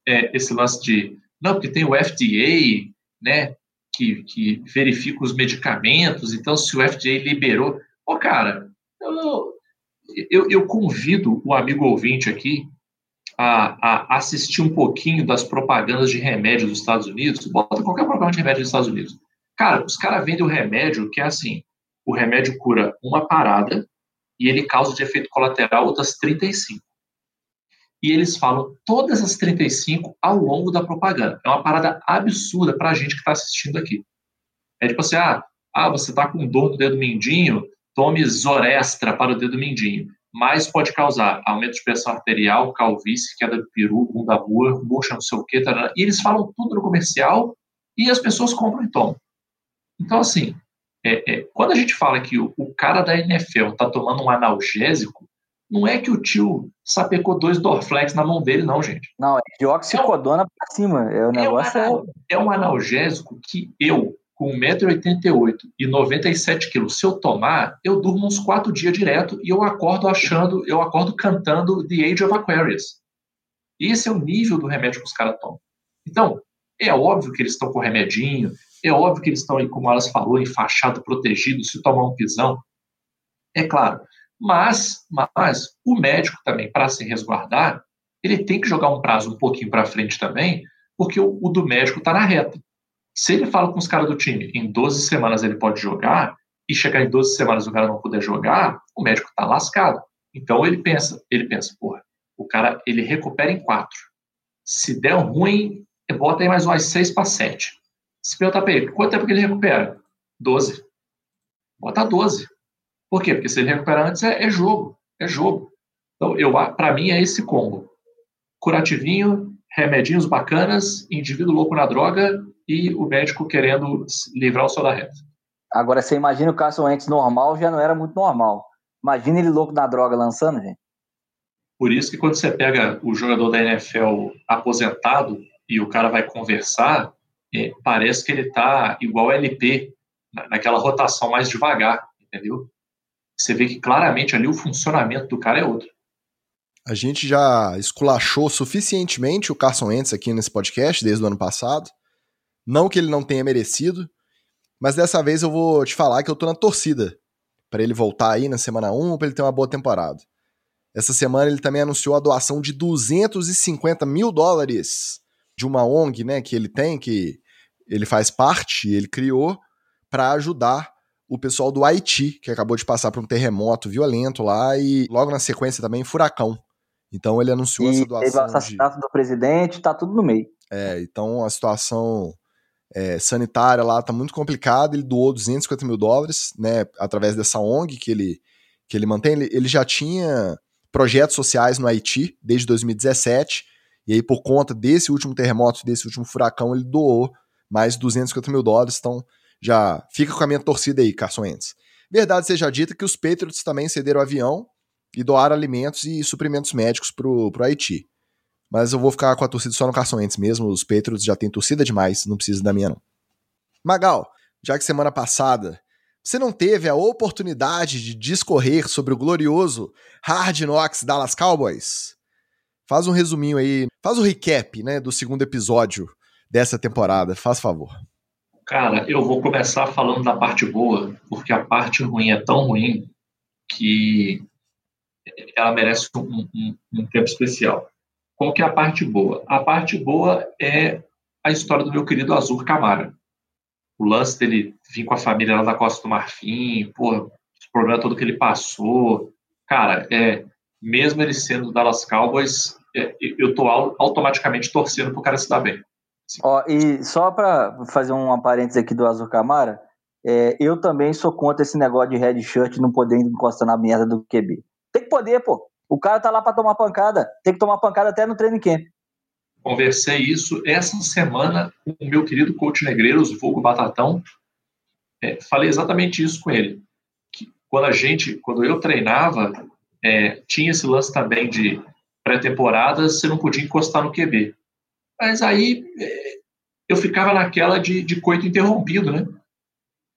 é, esse lance de, não, porque tem o FDA, né, que, que verifica os medicamentos, então se o FDA liberou. Ô, cara, eu, eu, eu convido o amigo ouvinte aqui a, a, assistir um pouquinho das propagandas de remédio dos Estados Unidos. Bota qualquer propaganda de remédio dos Estados Unidos. Cara, os caras vendem o remédio que é assim: o remédio cura uma parada e ele causa de efeito colateral outras 35 e eles falam todas as 35 ao longo da propaganda. É uma parada absurda para a gente que está assistindo aqui. É tipo assim, ah, ah você está com dor no dedo mindinho, tome Zorestra para o dedo mindinho. Mas pode causar aumento de pressão arterial, calvície, queda de peru, bunda rua, murcha, não sei o quê. Tarana. E eles falam tudo no comercial e as pessoas compram e tomam. Então, assim, é, é, quando a gente fala que o, o cara da NFL está tomando um analgésico, não é que o tio sapecou dois Dorflex na mão dele, não, gente. Não, é dioxicodona é um, pra cima. É, o negócio é, um, é... é um analgésico que eu, com 1,88m e 97kg, se eu tomar, eu durmo uns quatro dias direto e eu acordo achando, eu acordo cantando The Age of Aquarius. Esse é o nível do remédio que os caras tomam. Então, é óbvio que eles estão com remedinho, é óbvio que eles estão aí, como elas falou, enfaixado, protegido, se tomar um pisão. É claro, mas, mas o médico também, para se resguardar, ele tem que jogar um prazo um pouquinho para frente também, porque o, o do médico está na reta. Se ele fala com os caras do time, em 12 semanas ele pode jogar, e chegar em 12 semanas o cara não puder jogar, o médico está lascado. Então ele pensa, ele pensa, porra, o cara ele recupera em 4. Se der ruim, bota aí mais umas 6 para 7. Se perguntar para ele, quanto tempo que ele recupera? 12. Bota 12. Por quê? Porque se ele recuperar antes é, é jogo, é jogo. Então, eu, para mim, é esse combo. Curativinho, remedinhos bacanas, indivíduo louco na droga e o médico querendo livrar o sol da reta. Agora, você imagina o Carson Wentz normal, já não era muito normal. Imagina ele louco na droga lançando, gente. Por isso que quando você pega o jogador da NFL aposentado e o cara vai conversar, é, parece que ele está igual LP, naquela rotação mais devagar, entendeu? você vê que claramente ali o funcionamento do cara é outro. A gente já esculachou suficientemente o Carson Wentz aqui nesse podcast desde o ano passado. Não que ele não tenha merecido, mas dessa vez eu vou te falar que eu tô na torcida para ele voltar aí na semana 1, para ele ter uma boa temporada. Essa semana ele também anunciou a doação de 250 mil dólares de uma ONG, né, que ele tem, que ele faz parte, ele criou para ajudar o pessoal do Haiti, que acabou de passar por um terremoto violento lá e logo na sequência também furacão. Então ele anunciou e essa doação. Teve o assassinato de... do presidente, tá tudo no meio. É, então a situação é, sanitária lá tá muito complicada. Ele doou 250 mil dólares, né, através dessa ONG que ele, que ele mantém. Ele, ele já tinha projetos sociais no Haiti desde 2017, e aí por conta desse último terremoto, desse último furacão, ele doou mais 250 mil dólares. Então já fica com a minha torcida aí, Carson Wentz. Verdade seja dita que os Patriots também cederam avião e doaram alimentos e suprimentos médicos pro, pro Haiti. Mas eu vou ficar com a torcida só no Carson Wentz mesmo. Os Patriots já têm torcida demais, não precisa da minha não. Magal, já que semana passada você não teve a oportunidade de discorrer sobre o glorioso Hard Knocks Dallas Cowboys, faz um resuminho aí, faz o um recap, né, do segundo episódio dessa temporada, faz favor. Cara, eu vou começar falando da parte boa, porque a parte ruim é tão ruim que ela merece um, um, um tempo especial. Qual que é a parte boa? A parte boa é a história do meu querido Azul Camara. O lance dele vir com a família lá da Costa do Marfim, pô, o problema todo que ele passou. Cara, é, mesmo ele sendo do Dallas Cowboys, eu tô automaticamente torcendo pro cara se dar bem. Ó, e só para fazer um parênteses aqui do Azul Camara, é, eu também sou contra esse negócio de red shirt não poder encostar na merda do QB. Tem que poder, pô. O cara tá lá para tomar pancada. Tem que tomar pancada até no training camp. Conversei isso essa semana com o meu querido coach Negreiros, Vulgo Batatão. É, falei exatamente isso com ele. Que quando a gente, quando eu treinava, é, tinha esse lance também de pré-temporada, você não podia encostar no QB. Mas aí é, eu ficava naquela de, de coito interrompido, né?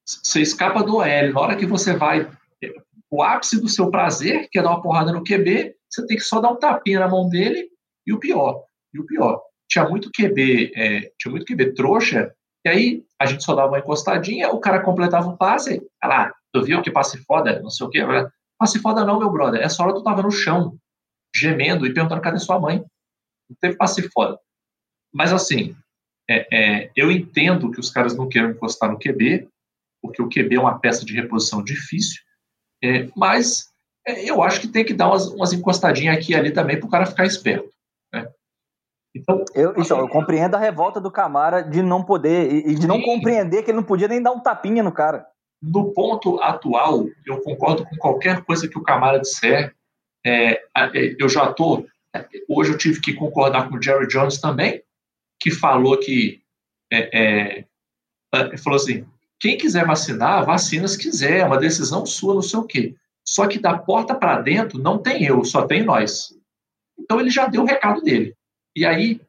Você escapa do OL. Na hora que você vai é, o ápice do seu prazer, que é dar uma porrada no QB, você tem que só dar um tapinha na mão dele, e o pior, e o pior, tinha muito QB, é, tinha muito QB trouxa, e aí a gente só dava uma encostadinha, o cara completava o passe, olha lá, tu viu que passe foda, não sei o quê, passe foda não, meu brother, essa hora tu tava no chão, gemendo e perguntando cadê sua mãe, não teve passe foda. Mas assim, é, é, eu entendo que os caras não queiram encostar no QB, porque o QB é uma peça de reposição difícil, é, mas é, eu acho que tem que dar umas, umas encostadinhas aqui e ali também para o cara ficar esperto. Né? Então, eu, então, eu compreendo a revolta do Camara de não poder e, de não sim. compreender que ele não podia nem dar um tapinha no cara. No ponto atual, eu concordo com qualquer coisa que o Camara disser. É, é eu já estou. Hoje eu tive que concordar com o Jerry Jones também, que falou que. É, é falou assim: quem quiser vacinar, vacina se quiser, é uma decisão sua, não sei o quê. Só que da porta para dentro não tem eu, só tem nós. Então ele já deu o recado dele. E aí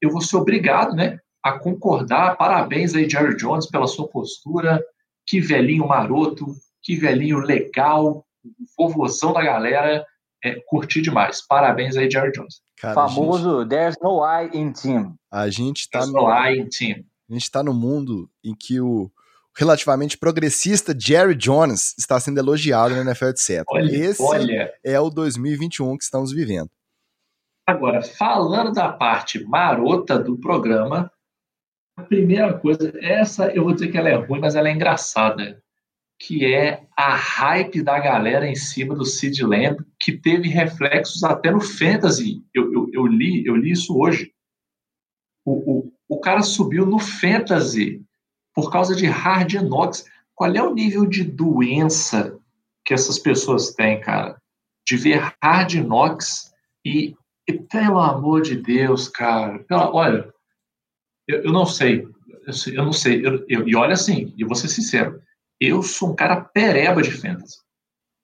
eu vou ser obrigado, né, a concordar. Parabéns aí, Jerry Jones, pela sua postura. Que velhinho maroto, que velhinho legal, vovozão da galera. É, curti demais. Parabéns aí, Jerry Jones. Cara, Famoso gente... There's no I in team. A gente tá There's no, no I in team. A gente tá no mundo em que o relativamente progressista Jerry Jones está sendo elogiado na NFL, etc. Olha, Esse olha. é o 2021 que estamos vivendo. Agora, falando da parte marota do programa, a primeira coisa, essa eu vou dizer que ela é ruim, mas ela é engraçada, que é a hype da galera em cima do Sid Lamb, que teve reflexos até no Fantasy. Eu, eu, eu li, eu li isso hoje. O, o, o cara subiu no Fantasy por causa de hard knocks. Qual é o nível de doença que essas pessoas têm, cara? De ver hard knocks e, e pelo amor de Deus, cara, pela, olha, eu, eu, não sei, eu, eu não sei, e olha assim, e vou ser sincero, eu sou um cara pereba de fantasy.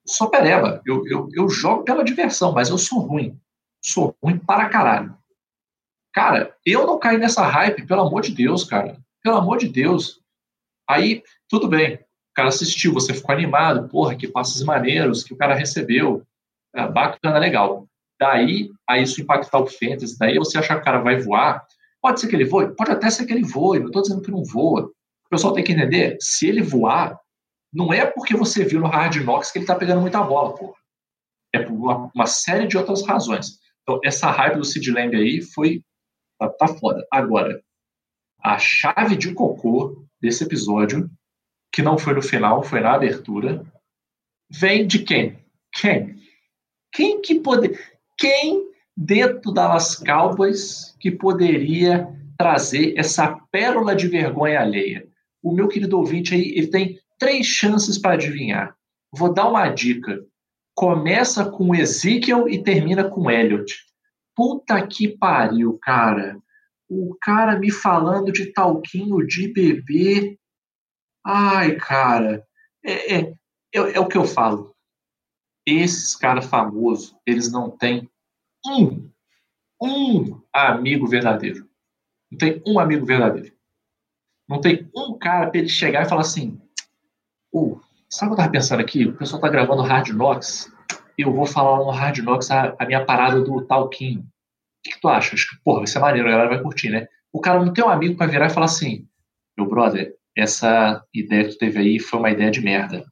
Sou pereba, eu, eu, eu jogo pela diversão, mas eu sou ruim. Sou ruim para caralho. Cara, eu não caí nessa hype, pelo amor de Deus, cara. Pelo amor de Deus. Aí, tudo bem. O cara assistiu, você ficou animado, porra, que passos maneiros que o cara recebeu. É, bacana, legal. Daí, a isso impactar o fantasy, daí você achar que o cara vai voar. Pode ser que ele voe? Pode até ser que ele voe, não estou dizendo que não voa. O pessoal tem que entender, se ele voar, não é porque você viu no Hard Knocks que ele está pegando muita bola, porra. É por uma, uma, série de outras razões. Então, essa hype do Sid Lamb aí foi. Tá, tá foda. Agora, a chave de cocô desse episódio, que não foi no final, foi na abertura, vem de quem? Quem? Quem que poder. Quem dentro das Cowboys que poderia trazer essa pérola de vergonha alheia? O meu querido ouvinte aí, ele tem três chances para adivinhar. Vou dar uma dica. Começa com Ezekiel e termina com Elliot. Puta que pariu, cara. O cara me falando de talquinho de bebê. Ai, cara. É, é, é, é o que eu falo. Esses caras famosos, eles não têm um, um amigo verdadeiro. Não tem um amigo verdadeiro. Não tem um cara para ele chegar e falar assim: oh, sabe o que eu tava pensando aqui? O pessoal tá gravando Hard Knocks. Eu vou falar no Hard Knocks a, a minha parada do Talquinho. O que, que, tu acha? Acho que, porra, vai ser maneiro, a galera vai curtir, né? O cara não tem um amigo para virar e falar assim: meu brother, essa ideia que tu teve aí foi uma ideia de merda.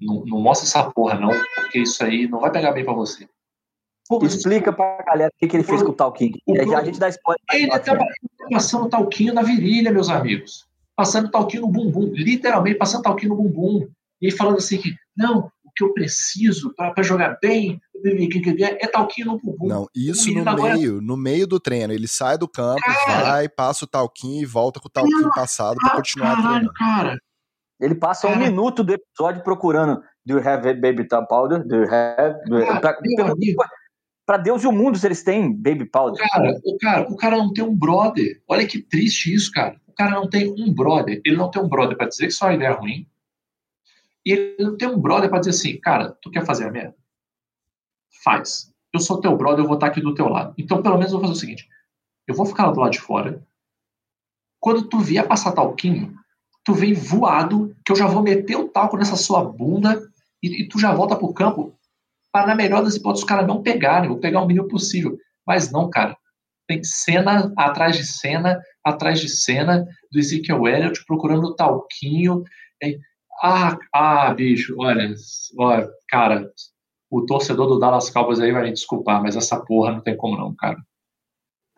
Não, não mostra essa porra, não, porque isso aí não vai pegar bem para você. Pô, Explica pra galera o que, que ele fez com o Talquinho. O, já a gente dá spoiler. Ele tá passando talquinho na virilha, meus amigos. Passando talquinho no bumbum. Literalmente passando talquinho no bumbum. E falando assim que, não, o que eu preciso para jogar bem é talquinho no bumbum. Não, isso no agora... meio, no meio do treino. Ele sai do campo, cara, vai, passa o talquinho e volta com o talquinho não, passado para continuar caralho, treinando. cara. Ele passa um minuto do episódio procurando Do you have baby powder? Do you have? Do you... Cara, para Deus e o mundo se eles têm baby powder. Cara, o cara, o cara não tem um brother. Olha que triste isso, cara. Cara não tem um brother. Ele não tem um brother para dizer que sua ideia é ruim. E ele não tem um brother para dizer assim, cara, tu quer fazer a merda? Faz. Eu sou teu brother, eu vou estar aqui do teu lado. Então, pelo menos, eu vou fazer o seguinte: eu vou ficar lá do lado de fora. Quando tu vier passar talquinho, tu vem voado, que eu já vou meter o talco nessa sua bunda e, e tu já volta pro campo para, na melhor das hipóteses, os caras não pegarem, vou pegar o mínimo possível. Mas não, cara. Tem cena atrás de cena, atrás de cena, do Ezekiel Elliott procurando o talquinho. E, ah, ah, bicho, olha, olha, cara, o torcedor do Dallas Cowboys aí vai me desculpar, mas essa porra não tem como não, cara.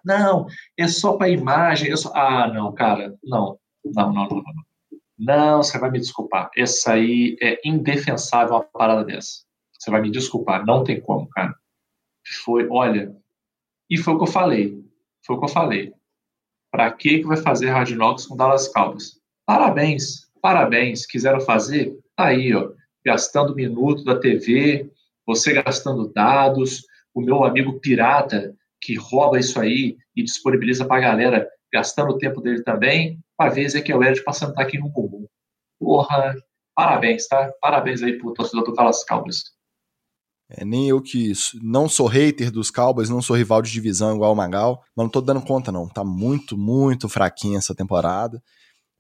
Não, é só para imagem. É só... Ah, não, cara, não, não, não, não, não. Não, você vai me desculpar. Essa aí é indefensável uma parada dessa. Você vai me desculpar, não tem como, cara. Foi, olha, e foi o que eu falei. Foi o que eu falei. Para que que vai fazer Hard Knocks com Dallas Cowboys? Parabéns, parabéns. Quiseram fazer? Tá aí, ó, gastando minuto da TV, você gastando dados, o meu amigo pirata que rouba isso aí e disponibiliza para a galera gastando o tempo dele também, para ver Ezequiel Elliott tá aqui no comum. Porra, parabéns, tá? Parabéns aí pro torcedor do Dallas Cowboys. É, nem eu que não sou hater dos Cowboys, não sou rival de divisão igual o Magal, mas não tô dando conta não. Tá muito, muito fraquinha essa temporada.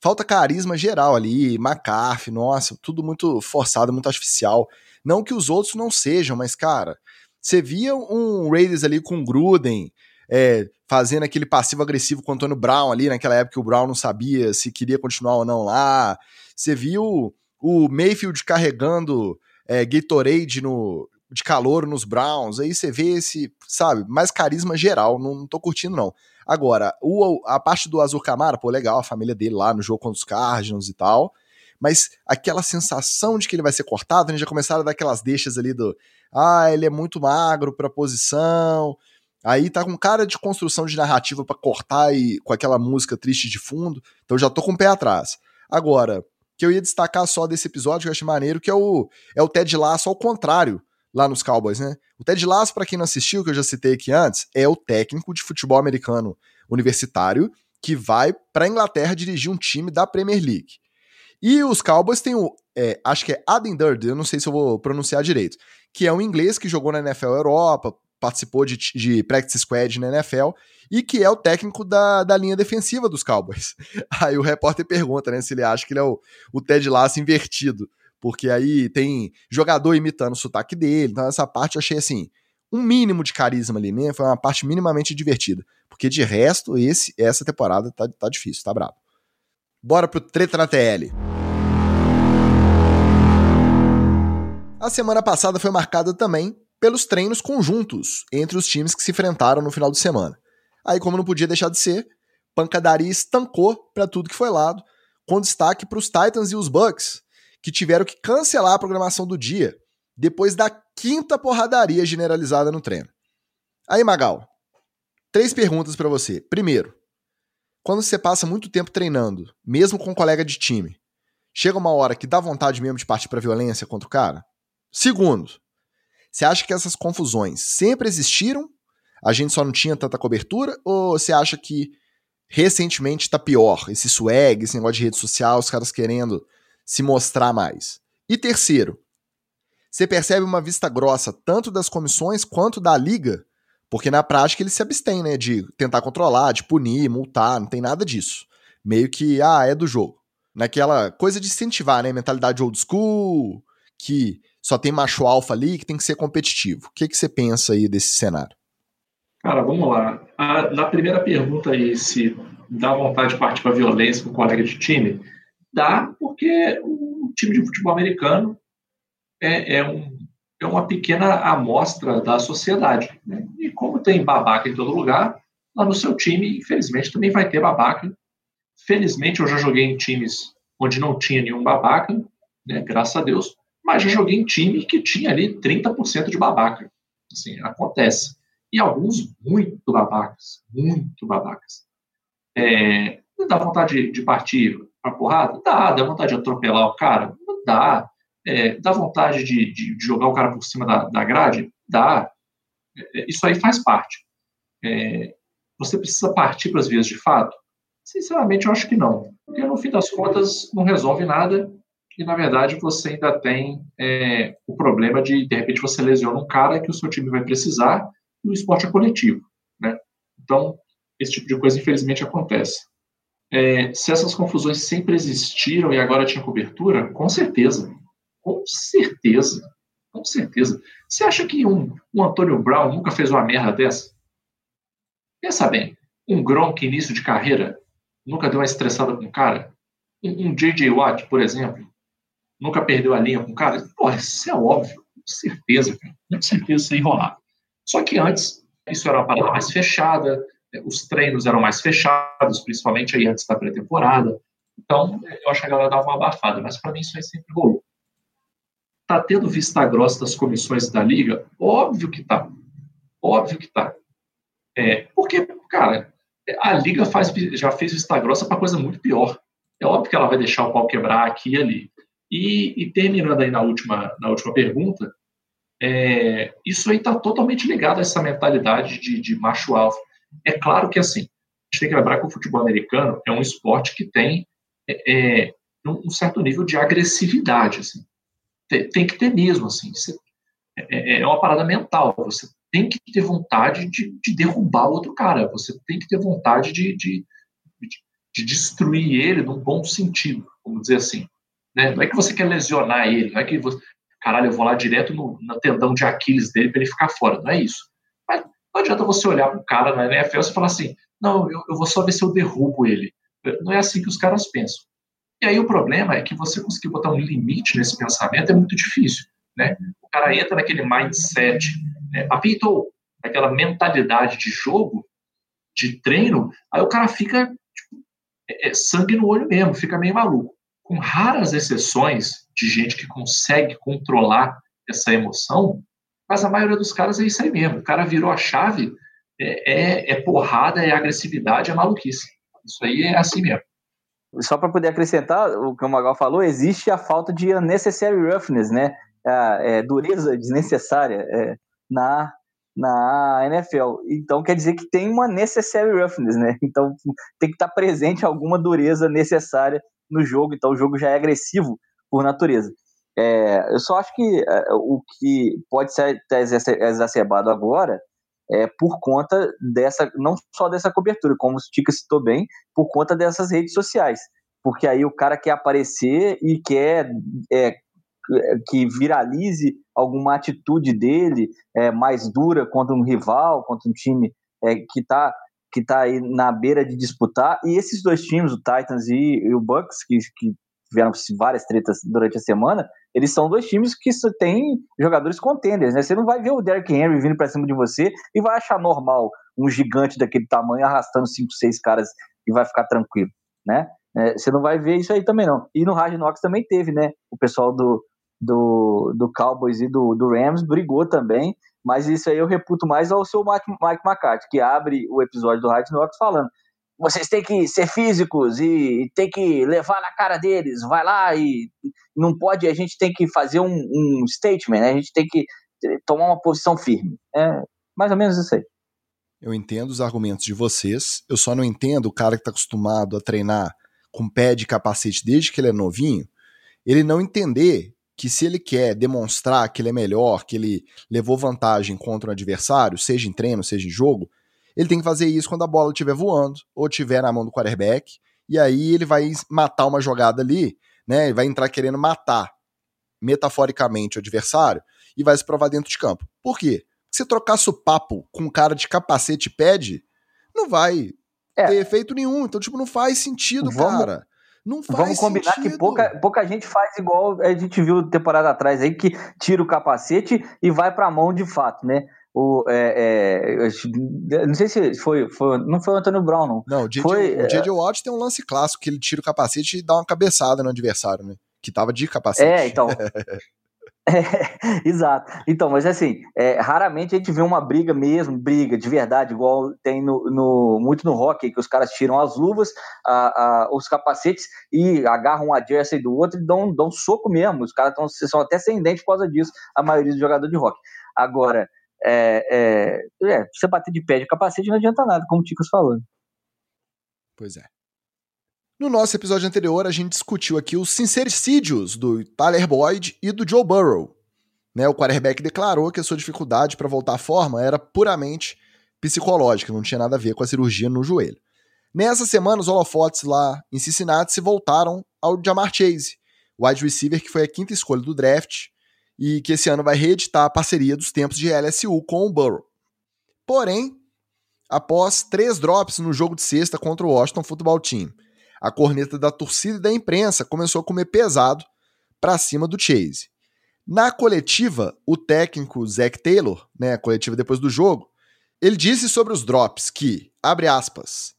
Falta carisma geral ali, McCarthy, nossa, tudo muito forçado, muito artificial. Não que os outros não sejam, mas cara, você via um Raiders ali com Gruden, é, fazendo aquele passivo agressivo com o Antônio Brown ali, naquela época o Brown não sabia se queria continuar ou não lá. Você viu o Mayfield carregando é, Gatorade no, de calor nos Browns, aí você vê esse, sabe, mais carisma geral, não, não tô curtindo não. Agora, o, a parte do Azul Camara, pô, legal, a família dele lá no jogo contra os Cardinals e tal, mas aquela sensação de que ele vai ser cortado, né, já começaram a dar aquelas deixas ali do, ah, ele é muito magro pra posição, aí tá com cara de construção de narrativa para cortar e com aquela música triste de fundo, então já tô com o pé atrás. Agora, que eu ia destacar só desse episódio que eu achei maneiro, que é o, é o Ted Lasso ao contrário, lá nos Cowboys, né? O Ted Lasso, para quem não assistiu, que eu já citei aqui antes, é o técnico de futebol americano universitário que vai para Inglaterra dirigir um time da Premier League. E os Cowboys têm o, é, acho que é Aden Durd, eu não sei se eu vou pronunciar direito, que é um inglês que jogou na NFL Europa, participou de, de practice squad na NFL e que é o técnico da, da linha defensiva dos Cowboys. <laughs> Aí o repórter pergunta, né, se ele acha que ele é o, o Ted Lasso invertido porque aí tem jogador imitando o sotaque dele, então essa parte eu achei assim, um mínimo de carisma ali, né? Foi uma parte minimamente divertida. Porque de resto, esse essa temporada tá, tá difícil, tá brabo. Bora pro treta na TL. A semana passada foi marcada também pelos treinos conjuntos entre os times que se enfrentaram no final de semana. Aí, como não podia deixar de ser, pancadaria estancou para tudo que foi lado, com destaque para os Titans e os Bucks, que tiveram que cancelar a programação do dia depois da quinta porradaria generalizada no treino. Aí, Magal, três perguntas para você. Primeiro, quando você passa muito tempo treinando, mesmo com um colega de time, chega uma hora que dá vontade mesmo de partir para violência contra o cara? Segundo, você acha que essas confusões sempre existiram? A gente só não tinha tanta cobertura? Ou você acha que recentemente está pior? Esse swag, esse negócio de rede social, os caras querendo se mostrar mais. E terceiro, você percebe uma vista grossa tanto das comissões quanto da liga, porque na prática eles se abstêm, né, de tentar controlar, de punir, multar, não tem nada disso. Meio que, ah, é do jogo. Naquela coisa de incentivar, né, mentalidade old school, que só tem macho alfa ali, que tem que ser competitivo. O que, que você pensa aí desse cenário? Cara, vamos lá. A, na primeira pergunta aí, se dá vontade de partir para violência com um colega de time, dá, porque o time de futebol americano é, é, um, é uma pequena amostra da sociedade. Né? E como tem babaca em todo lugar, lá no seu time, infelizmente, também vai ter babaca. Felizmente, eu já joguei em times onde não tinha nenhum babaca, né? graças a Deus, mas já joguei em time que tinha ali 30% de babaca. Assim, acontece. E alguns muito babacas, muito babacas. É, dá vontade de partir pra porrada? Dá. Dá vontade de atropelar o cara? Dá. É, dá vontade de, de, de, jogar o cara por cima da, da grade? Dá. É, é, isso aí faz parte. É, você precisa partir para as vias de fato? Sinceramente, eu acho que não. Porque no fim das contas não resolve nada e na verdade você ainda tem é, o problema de de repente você lesiona um cara que o seu time vai precisar e o esporte é coletivo, né? Então esse tipo de coisa infelizmente acontece. É, se essas confusões sempre existiram e agora tinha cobertura, com certeza. Com certeza. Com certeza. Você acha que um, um Antônio Brown nunca fez uma merda dessa? Pensa bem. Um Gronk, início de carreira, nunca deu uma estressada com o cara? Um, um J.J. Watt, por exemplo, nunca perdeu a linha com o cara? Porra, isso é óbvio. Com certeza, cara. Com certeza isso ia. Só que antes, isso era uma parada mais fechada, os treinos eram mais fechados, principalmente aí antes da pré-temporada. Então, eu acho que a galera dava uma abafada, mas para mim isso aí sempre rolou. Tá tendo vista grossa das comissões da liga? Óbvio que tá. Óbvio que tá. É, porque, cara, a liga faz, já fez vista grossa para coisa muito pior. É óbvio que ela vai deixar o pau quebrar aqui e ali. E, e terminando aí na última, na última pergunta, é, isso aí está totalmente ligado a essa mentalidade de, de macho alfa. É claro que, assim, a gente tem que lembrar que o futebol americano é um esporte que tem é, é um certo nível de agressividade, assim. Tem, tem que ter mesmo, assim. Você, é, é, é, uma parada mental. Você tem que ter vontade de, de derrubar o outro cara. Você tem que ter vontade de, de, de, de destruir ele num bom sentido, vamos dizer assim. Né? Não é que você quer lesionar ele, não é que você, caralho, eu vou lá direto no, no tendão de Aquiles dele para ele ficar fora. Não é isso. Não adianta você olhar para o cara na NFL e falar assim: não, eu, eu, vou só ver se eu derrubo ele. Não é assim que os caras pensam. E aí o problema é que você conseguir botar um limite nesse pensamento é muito difícil. Né? O cara entra naquele mindset, né? apitou, aquela mentalidade de jogo, de treino, aí o cara fica tipo, é, é, sangue no olho mesmo, fica meio maluco. Com raras exceções de gente que consegue controlar essa emoção, mas a maioria dos caras é isso aí mesmo. O cara virou a chave, é, é, é porrada, é agressividade, é maluquice. Isso aí é assim mesmo. Só para poder acrescentar o que o Magal falou, existe a falta de unnecessary roughness, né? A, é, dureza desnecessária é, na, na NFL. Então quer dizer que tem uma necessary roughness, né? Então tem que estar tá presente alguma dureza necessária no jogo. Então o jogo já é agressivo por natureza. É, eu só acho que é, o que pode ser exacerbado agora é por conta dessa, não só dessa cobertura, como o Tica citou bem, por conta dessas redes sociais. Porque aí o cara quer aparecer e quer é, que viralize alguma atitude dele é, mais dura contra um rival, contra um time é, que está que tá aí na beira de disputar. E esses dois times, o Titans e, e o Bucks, que, que tiveram várias tretas durante a semana, eles são dois times que têm jogadores contenders, né? Você não vai ver o Derrick Henry vindo para cima de você e vai achar normal um gigante daquele tamanho arrastando cinco, seis caras e vai ficar tranquilo, né? É, você não vai ver isso aí também não. E no Hard Knocks também teve, né? O pessoal do, do, do Cowboys e do, do Rams brigou também, mas isso aí eu reputo mais ao seu Mike, Mike McCarthy, que abre o episódio do Hard Knocks falando vocês têm que ser físicos e, tem que levar na cara deles, vai lá e não pode, a gente tem que fazer um, um statement, né? a gente tem que tomar uma posição firme. É mais ou menos isso aí. Eu entendo os argumentos de vocês, eu só não entendo o cara que está acostumado a treinar com pé de capacete desde que ele é novinho, ele não entender que se ele quer demonstrar que ele é melhor, que ele levou vantagem contra o adversário, seja em treino, seja em jogo, ele tem que fazer isso quando a bola estiver voando ou estiver na mão do quarterback, e aí ele vai matar uma jogada ali, né? Ele vai entrar querendo matar metaforicamente o adversário e vai se provar dentro de campo. Por quê? Se trocasse o papo com um cara de capacete pad, não vai é. ter efeito nenhum. Então, tipo, não faz sentido, vamos, cara. Não faz Vamos combinar sentido. que pouca, pouca gente faz igual a gente viu temporada atrás aí, que tira o capacete e vai pra mão de fato, né? O, é, é, não sei se foi, foi. Não foi o Antônio Brown, não. Não, o J.J. É... Watt tem um lance clássico que ele tira o capacete e dá uma cabeçada no adversário, né? Que tava de capacete. É, então. <laughs> É, exato. Então, mas assim, é, raramente a gente vê uma briga mesmo, briga de verdade, igual tem no, no muito no hockey, que os caras tiram as luvas, a, a, os capacetes e agarram a jersey do outro e dão, dão soco mesmo. Os caras tão, são até sem dente por causa disso, a maioria dos jogadores de hockey. Agora, é, é, é, você bater de pé de capacete não adianta nada, como o Ticos falou. Pois é. No nosso episódio anterior, a gente discutiu aqui os sincericídios do Tyler Boyd e do Joe Burrow. Né, o quarterback declarou que a sua dificuldade para voltar à forma era puramente psicológica, não tinha nada a ver com a cirurgia no joelho. Nessa semana, os holofotes lá em Cincinnati se voltaram ao Jamar Chase, wide receiver que foi a quinta escolha do draft e que esse ano vai reeditar a parceria dos tempos de LSU com o Burrow. Porém, após três drops no jogo de sexta contra o Washington Football Team, a corneta da torcida e da imprensa começou a comer pesado para cima do Chase. Na coletiva, o técnico Zach Taylor, né, a coletiva depois do jogo, ele disse sobre os drops que, abre aspas,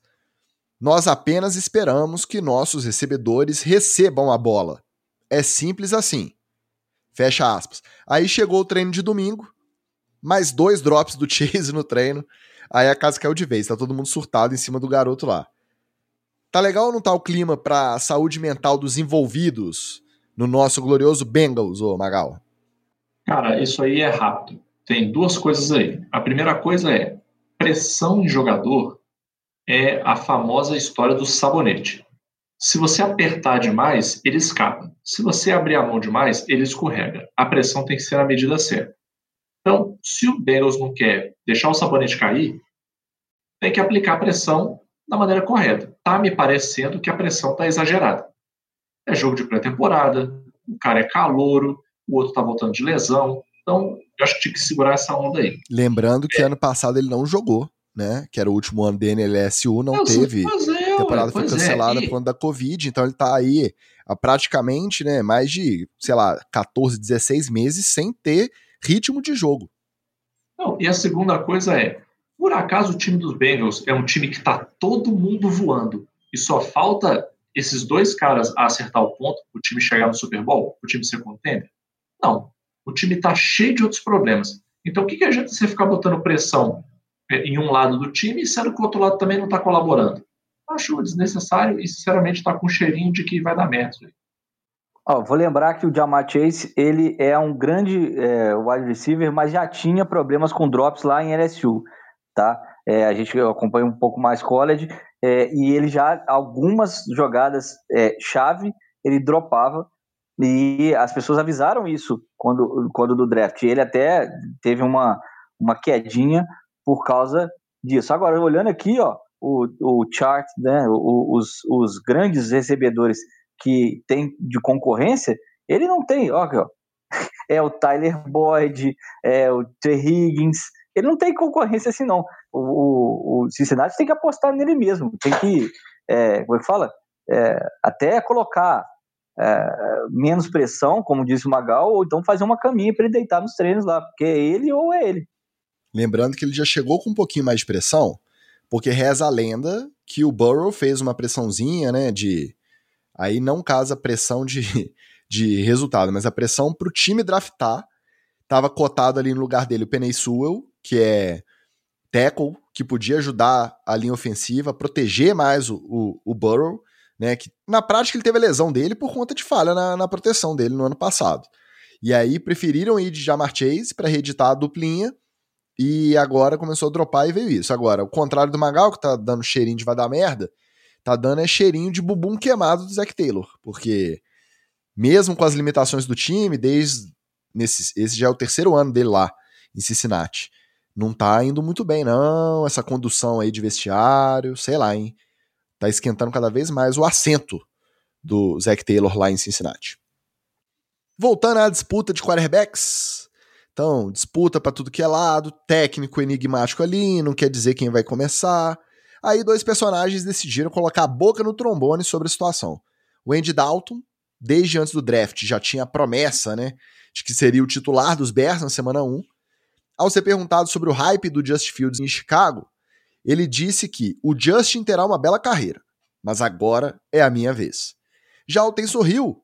nós apenas esperamos que nossos recebedores recebam a bola. É simples assim. Fecha aspas. Aí chegou o treino de domingo, mais dois drops do <laughs> Chase no treino. Aí a casa caiu de vez, tá todo mundo surtado em cima do garoto lá. Tá legal ou não tá o clima pra saúde mental dos envolvidos no nosso glorioso Bengals, ô Magal? Cara, isso aí é rápido. Tem duas coisas aí. A primeira coisa é pressão em jogador é a famosa história do sabonete. Se você apertar demais, ele escapa. Se você abrir a mão demais, ele escorrega. A pressão tem que ser na medida certa. Então, se o Bengals não quer deixar o sabonete cair, tem que aplicar a pressão da maneira correta. Tá me parecendo que a pressão tá exagerada. É jogo de pré-temporada, o cara é calouro, o outro tá voltando de lesão. Então, eu acho que tinha que segurar essa onda aí. Lembrando que é. ano passado ele não jogou, né? Que era o último ano dele LSU, não teve. É, a temporada foi cancelada é. por conta da Covid, então ele tá aí há praticamente, né, mais de, sei lá, 14, 16 meses sem ter ritmo de jogo. Não, e a segunda coisa é, por acaso o time dos Bengals é um time que está todo mundo voando e só falta esses dois caras a acertar o ponto o time chegar no Super Bowl, o time ser contender? Não. O time está cheio de outros problemas. Então, o que, que adianta você ficar botando pressão é, em um lado do time, sendo que o outro lado também não está colaborando? Acho desnecessário e, sinceramente, está com um cheirinho de que vai dar merda. Vou lembrar que o Jamar Chase ele é um grande é, wide receiver, mas já tinha problemas com drops lá em LSU tá? É, a gente acompanha um pouco mais college é, e ele já algumas jogadas é, chave ele dropava e as pessoas avisaram isso quando quando do draft. Ele até teve uma uma quedinha por causa disso. Agora olhando aqui, ó, o, o chart, né, os, os grandes recebedores que tem de concorrência, ele não tem, ó, ó <laughs> é o Tyler Boyd, é o Trey Higgins, ele não tem concorrência assim, não. O, o, o Cincinnati tem que apostar nele mesmo, tem que, é, como é que fala? É, até colocar é, menos pressão, como disse o Magal, ou então fazer uma caminha para ele deitar nos treinos lá, porque é ele ou é ele. Lembrando que ele já chegou com um pouquinho mais de pressão, Porque reza a lenda que o Burrow fez uma pressãozinha, né, de... Aí não casa pressão de, <laughs> de resultado, mas a pressão pro time draftar. Tava cotado ali no lugar dele o Penny Sewell, que é tackle, que podia ajudar a linha ofensiva, proteger mais o, o, o Burrow, né, que na prática ele teve a lesão dele por conta de falha na, na proteção dele no ano passado. E aí preferiram ir de Jamar Chase para reeditar a duplinha, e agora começou a dropar e veio isso. Agora, o contrário do Magal, que tá dando cheirinho de vai dar merda, tá dando é cheirinho de bubum queimado do Zac Taylor. Porque, mesmo com as limitações do time, desde. Nesse, esse já é o terceiro ano dele lá, em Cincinnati. Não tá indo muito bem, não. Essa condução aí de vestiário, sei lá, hein? Tá esquentando cada vez mais o assento do Zac Taylor lá em Cincinnati. Voltando à disputa de quarterbacks, então, disputa para tudo que é lado, técnico enigmático ali, não quer dizer quem vai começar. Aí dois personagens decidiram colocar a boca no trombone sobre a situação. O Andy Dalton, desde antes do draft, já tinha a promessa, né, de que seria o titular dos Bears na semana 1. Ao ser perguntado sobre o hype do Justin Fields em Chicago, ele disse que o Justin terá uma bela carreira, mas agora é a minha vez. Já o Tem sorriu,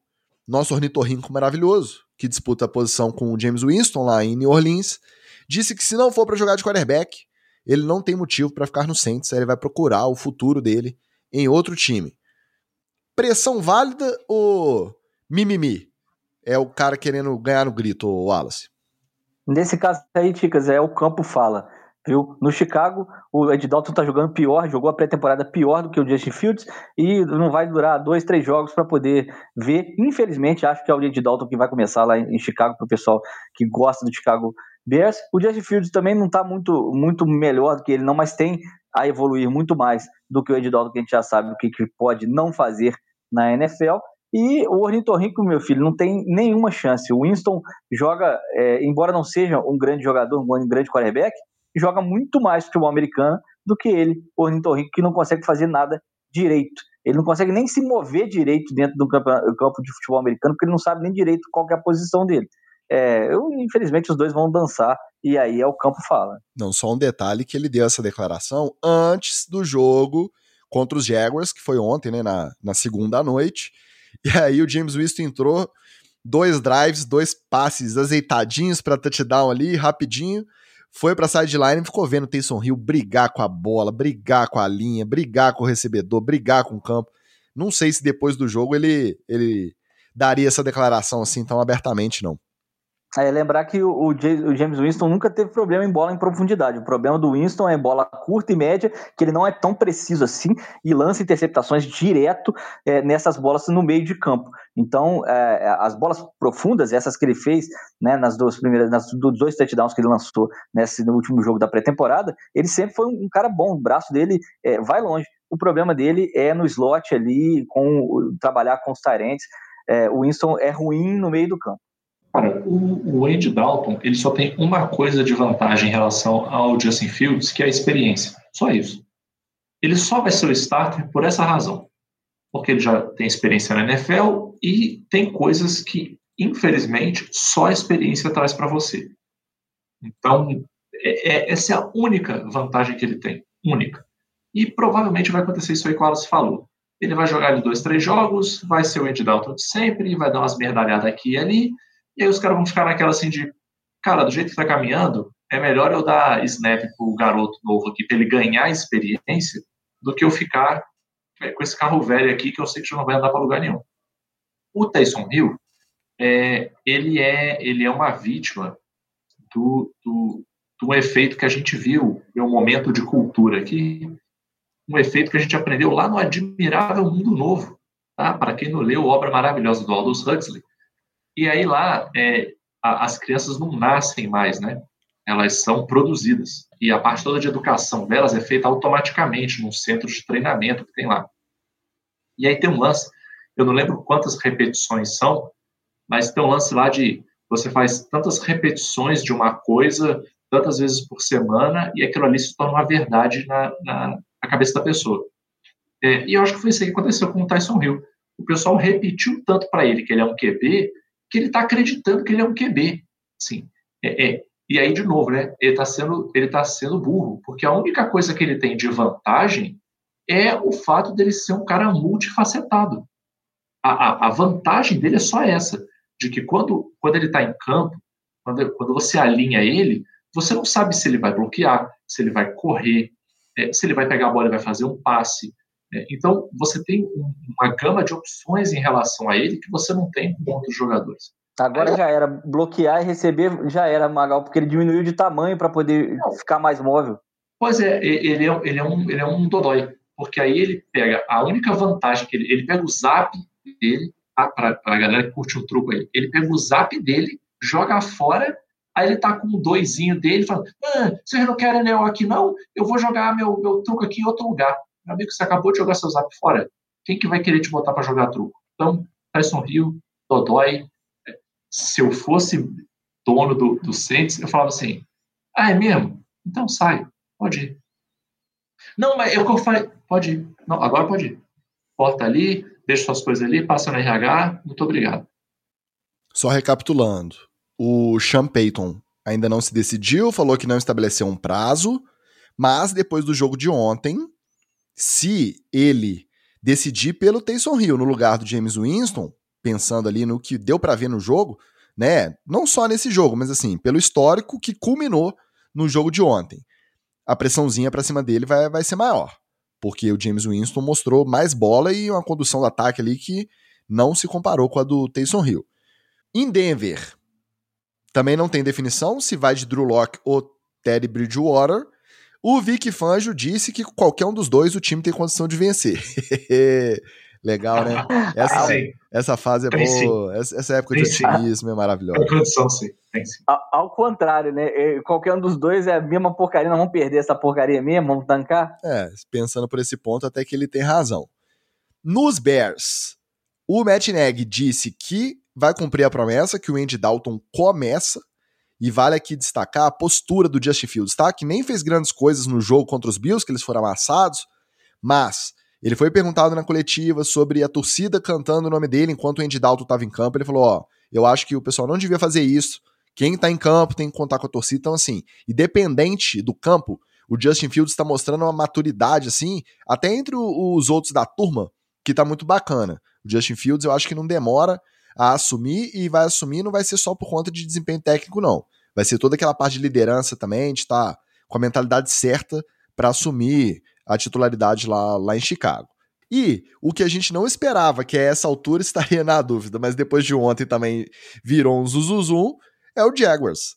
nosso ornitorrinco maravilhoso, que disputa a posição com o James Winston lá em New Orleans, disse que se não for para jogar de quarterback, ele não tem motivo para ficar no Saints, ele vai procurar o futuro dele em outro time. Pressão válida ou mimimi? É o cara querendo ganhar no grito, Wallace? Nesse caso aí, Ticas, é o campo fala viu? No Chicago, o Ed Dalton tá jogando pior, jogou a pré-temporada pior do que o Justin Fields e não vai durar dois, três jogos para poder ver. Infelizmente, acho que é o Ed Dalton que vai começar lá em Chicago para o pessoal que gosta do Chicago Bears. O Justin Fields também não tá muito, muito melhor do que ele, não, mas tem a evoluir muito mais do que o Ed Dalton, que a gente já sabe o que, que pode não fazer na NFL. E o Ornitorrinco, meu filho, não tem nenhuma chance. O Winston joga, é, embora não seja um grande jogador, um grande quarterback, joga muito mais futebol americano do que ele, o ornitorrinco, que não consegue fazer nada direito. Ele não consegue nem se mover direito dentro do campo, de futebol americano, porque ele não sabe nem direito qual é a posição dele. É, eu, infelizmente, os dois vão dançar e aí é o campo fala. Não, só um detalhe que ele deu essa declaração antes do jogo contra os Jaguars, que foi ontem, né, na, na segunda noite. E aí o James Winston entrou, dois drives, dois passes azeitadinhos para touchdown ali, rapidinho foi pra sideline e ficou vendo o Taysom Hill brigar com a bola, brigar com a linha, brigar com o recebedor, brigar com o campo. Não sei se depois do jogo ele, ele daria essa declaração assim tão abertamente, não. É, lembrar que o, o, James Winston nunca teve problema em bola em profundidade. O problema do Winston é bola curta e média, que ele não é tão preciso assim e lança interceptações direto é, nessas bolas no meio de campo. Então, é, as bolas profundas, essas que ele fez né, nas duas primeiras, nas dos dois touchdowns que ele lançou nesse, no último jogo da pré-temporada, ele sempre foi um, cara bom. O braço dele vai longe. O problema dele é no slot ali, com trabalhar com os tarentes. O Winston é ruim no meio do campo. Cara, o, o Andy Dalton ele só tem uma coisa de vantagem em relação ao Justin Fields, que é a experiência. Só isso. Ele só vai ser o starter por essa razão. Porque ele já tem experiência na NFL e tem coisas que, infelizmente, só a experiência traz para você. Então, é, é, essa é a única vantagem que ele tem. Única. E provavelmente vai acontecer isso aí que o Alice falou. Ele vai jogar de dois, três jogos, vai ser o Andy Dalton de sempre, vai dar umas merdalhadas aqui e ali, e aí os caras vão ficar naquela assim de, cara, do jeito que tá caminhando, é melhor eu dar snap pro garoto novo aqui para ele ganhar experiência do que eu ficar é, com esse carro velho aqui que eu sei que já não vai andar para lugar nenhum. O Tyson Hill, é, ele, é, ele é uma vítima do, do, do efeito que a gente viu em um momento de cultura aqui, um efeito que a gente aprendeu lá no Admirável Mundo Novo. Tá? Para quem não leu, obra maravilhosa do Aldous Huxley, e aí lá, é, a, as crianças não nascem mais, né? Elas são produzidas. E a parte toda de educação delas é feita automaticamente num centro de treinamento que tem lá. E aí tem um lance, eu não lembro quantas repetições são, mas tem um lance lá de você faz tantas repetições de uma coisa, tantas vezes por semana, e aquilo ali se torna uma verdade na, na, na cabeça da pessoa. É, e eu acho que foi isso que aconteceu com o Tyson Hill. O pessoal repetiu tanto para ele que ele é um QB, que ele está acreditando que ele é um QB. Sim, é, é, E aí, de novo, né, ele está sendo, ele tá sendo burro, porque a única coisa que ele tem de vantagem é o fato dele ser um cara multifacetado. A, a, a vantagem dele é só essa, de que quando, quando ele está em campo, quando, quando você alinha ele, você não sabe se ele vai bloquear, se ele vai correr, é, se ele vai pegar a bola e vai fazer um passe. É, então, você tem uma gama de opções em relação a ele que você não tem com outros jogadores. Agora já era. Bloquear e receber já era, Magal, porque ele diminuiu de tamanho para poder não. ficar mais móvel. Pois é, ele é, ele é, um, ele é um dodói. Porque aí ele pega a única vantagem que ele. Ele pega o zap dele, tá? para a galera que curte o truco aí. Ele pega o zap dele, joga fora Aí ele tá com o doisinho dele, falando: ah, vocês não querem anel aqui, não? Eu vou jogar meu, meu truco aqui em outro lugar. Meu amigo, você acabou de jogar seu zap fora. Quem que vai querer te botar para jogar truco? Então, Tyson Rio, Dodói. Se eu fosse dono do, do Saints, eu falava assim: ah, é mesmo? Então sai, pode ir. Não, mas é o que eu falei: pode ir. Não, agora pode ir. Porta ali, deixa suas coisas ali, passa no RH, muito obrigado. Só recapitulando o Sean Payton ainda não se decidiu, falou que não estabeleceu um prazo, mas depois do jogo de ontem, se ele decidir pelo Taysom Hill no lugar do James Winston, pensando ali no que deu para ver no jogo, né? Não só nesse jogo, mas assim, pelo histórico que culminou no jogo de ontem. A pressãozinha para cima dele vai, vai ser maior, porque o James Winston mostrou mais bola e uma condução do ataque ali que não se comparou com a do Taysom Hill. Em Denver, também não tem definição se vai de Drew Locke ou Teddy Bridgewater. O Vic Fangio disse que qualquer um dos dois o time tem condição de vencer. <laughs> Legal, né? Essa, essa fase é tem boa. Essa, essa, época tem de otimismo sim. é maravilhosa. Tem condição, sim. Tem sim. Ao, ao, contrário, né? Qualquer um dos dois é a mesma porcaria. Não vamos perder essa porcaria mesmo? Vamos tancar? É, pensando por esse ponto, até que ele tem razão. Nos Bears, o Matt Neg disse que vai cumprir a promessa que o Andy Dalton começa. E vale aqui destacar a postura do Justin Fields, tá? Que nem fez grandes coisas no jogo contra os Bills, que eles foram amassados, mas ele foi perguntado na coletiva sobre a torcida cantando o nome dele enquanto o Andy Dalton estava em campo. Ele falou: Ó, eu acho que o pessoal não devia fazer isso. Quem tá em campo tem que contar com a torcida. Então, assim, independente do campo, o Justin Fields está mostrando uma maturidade, assim, até entre os outros da turma, que tá muito bacana. O Justin Fields, eu acho que não demora a assumir e vai assumir, não vai ser só por conta de desempenho técnico, não. Vai ser toda aquela parte de liderança também, de estar tá com a mentalidade certa para assumir a titularidade lá, lá em Chicago. E o que a gente não esperava, que a essa altura <laughs> estaria na dúvida, mas depois de ontem também virou um zuzuzum, é o Jaguars.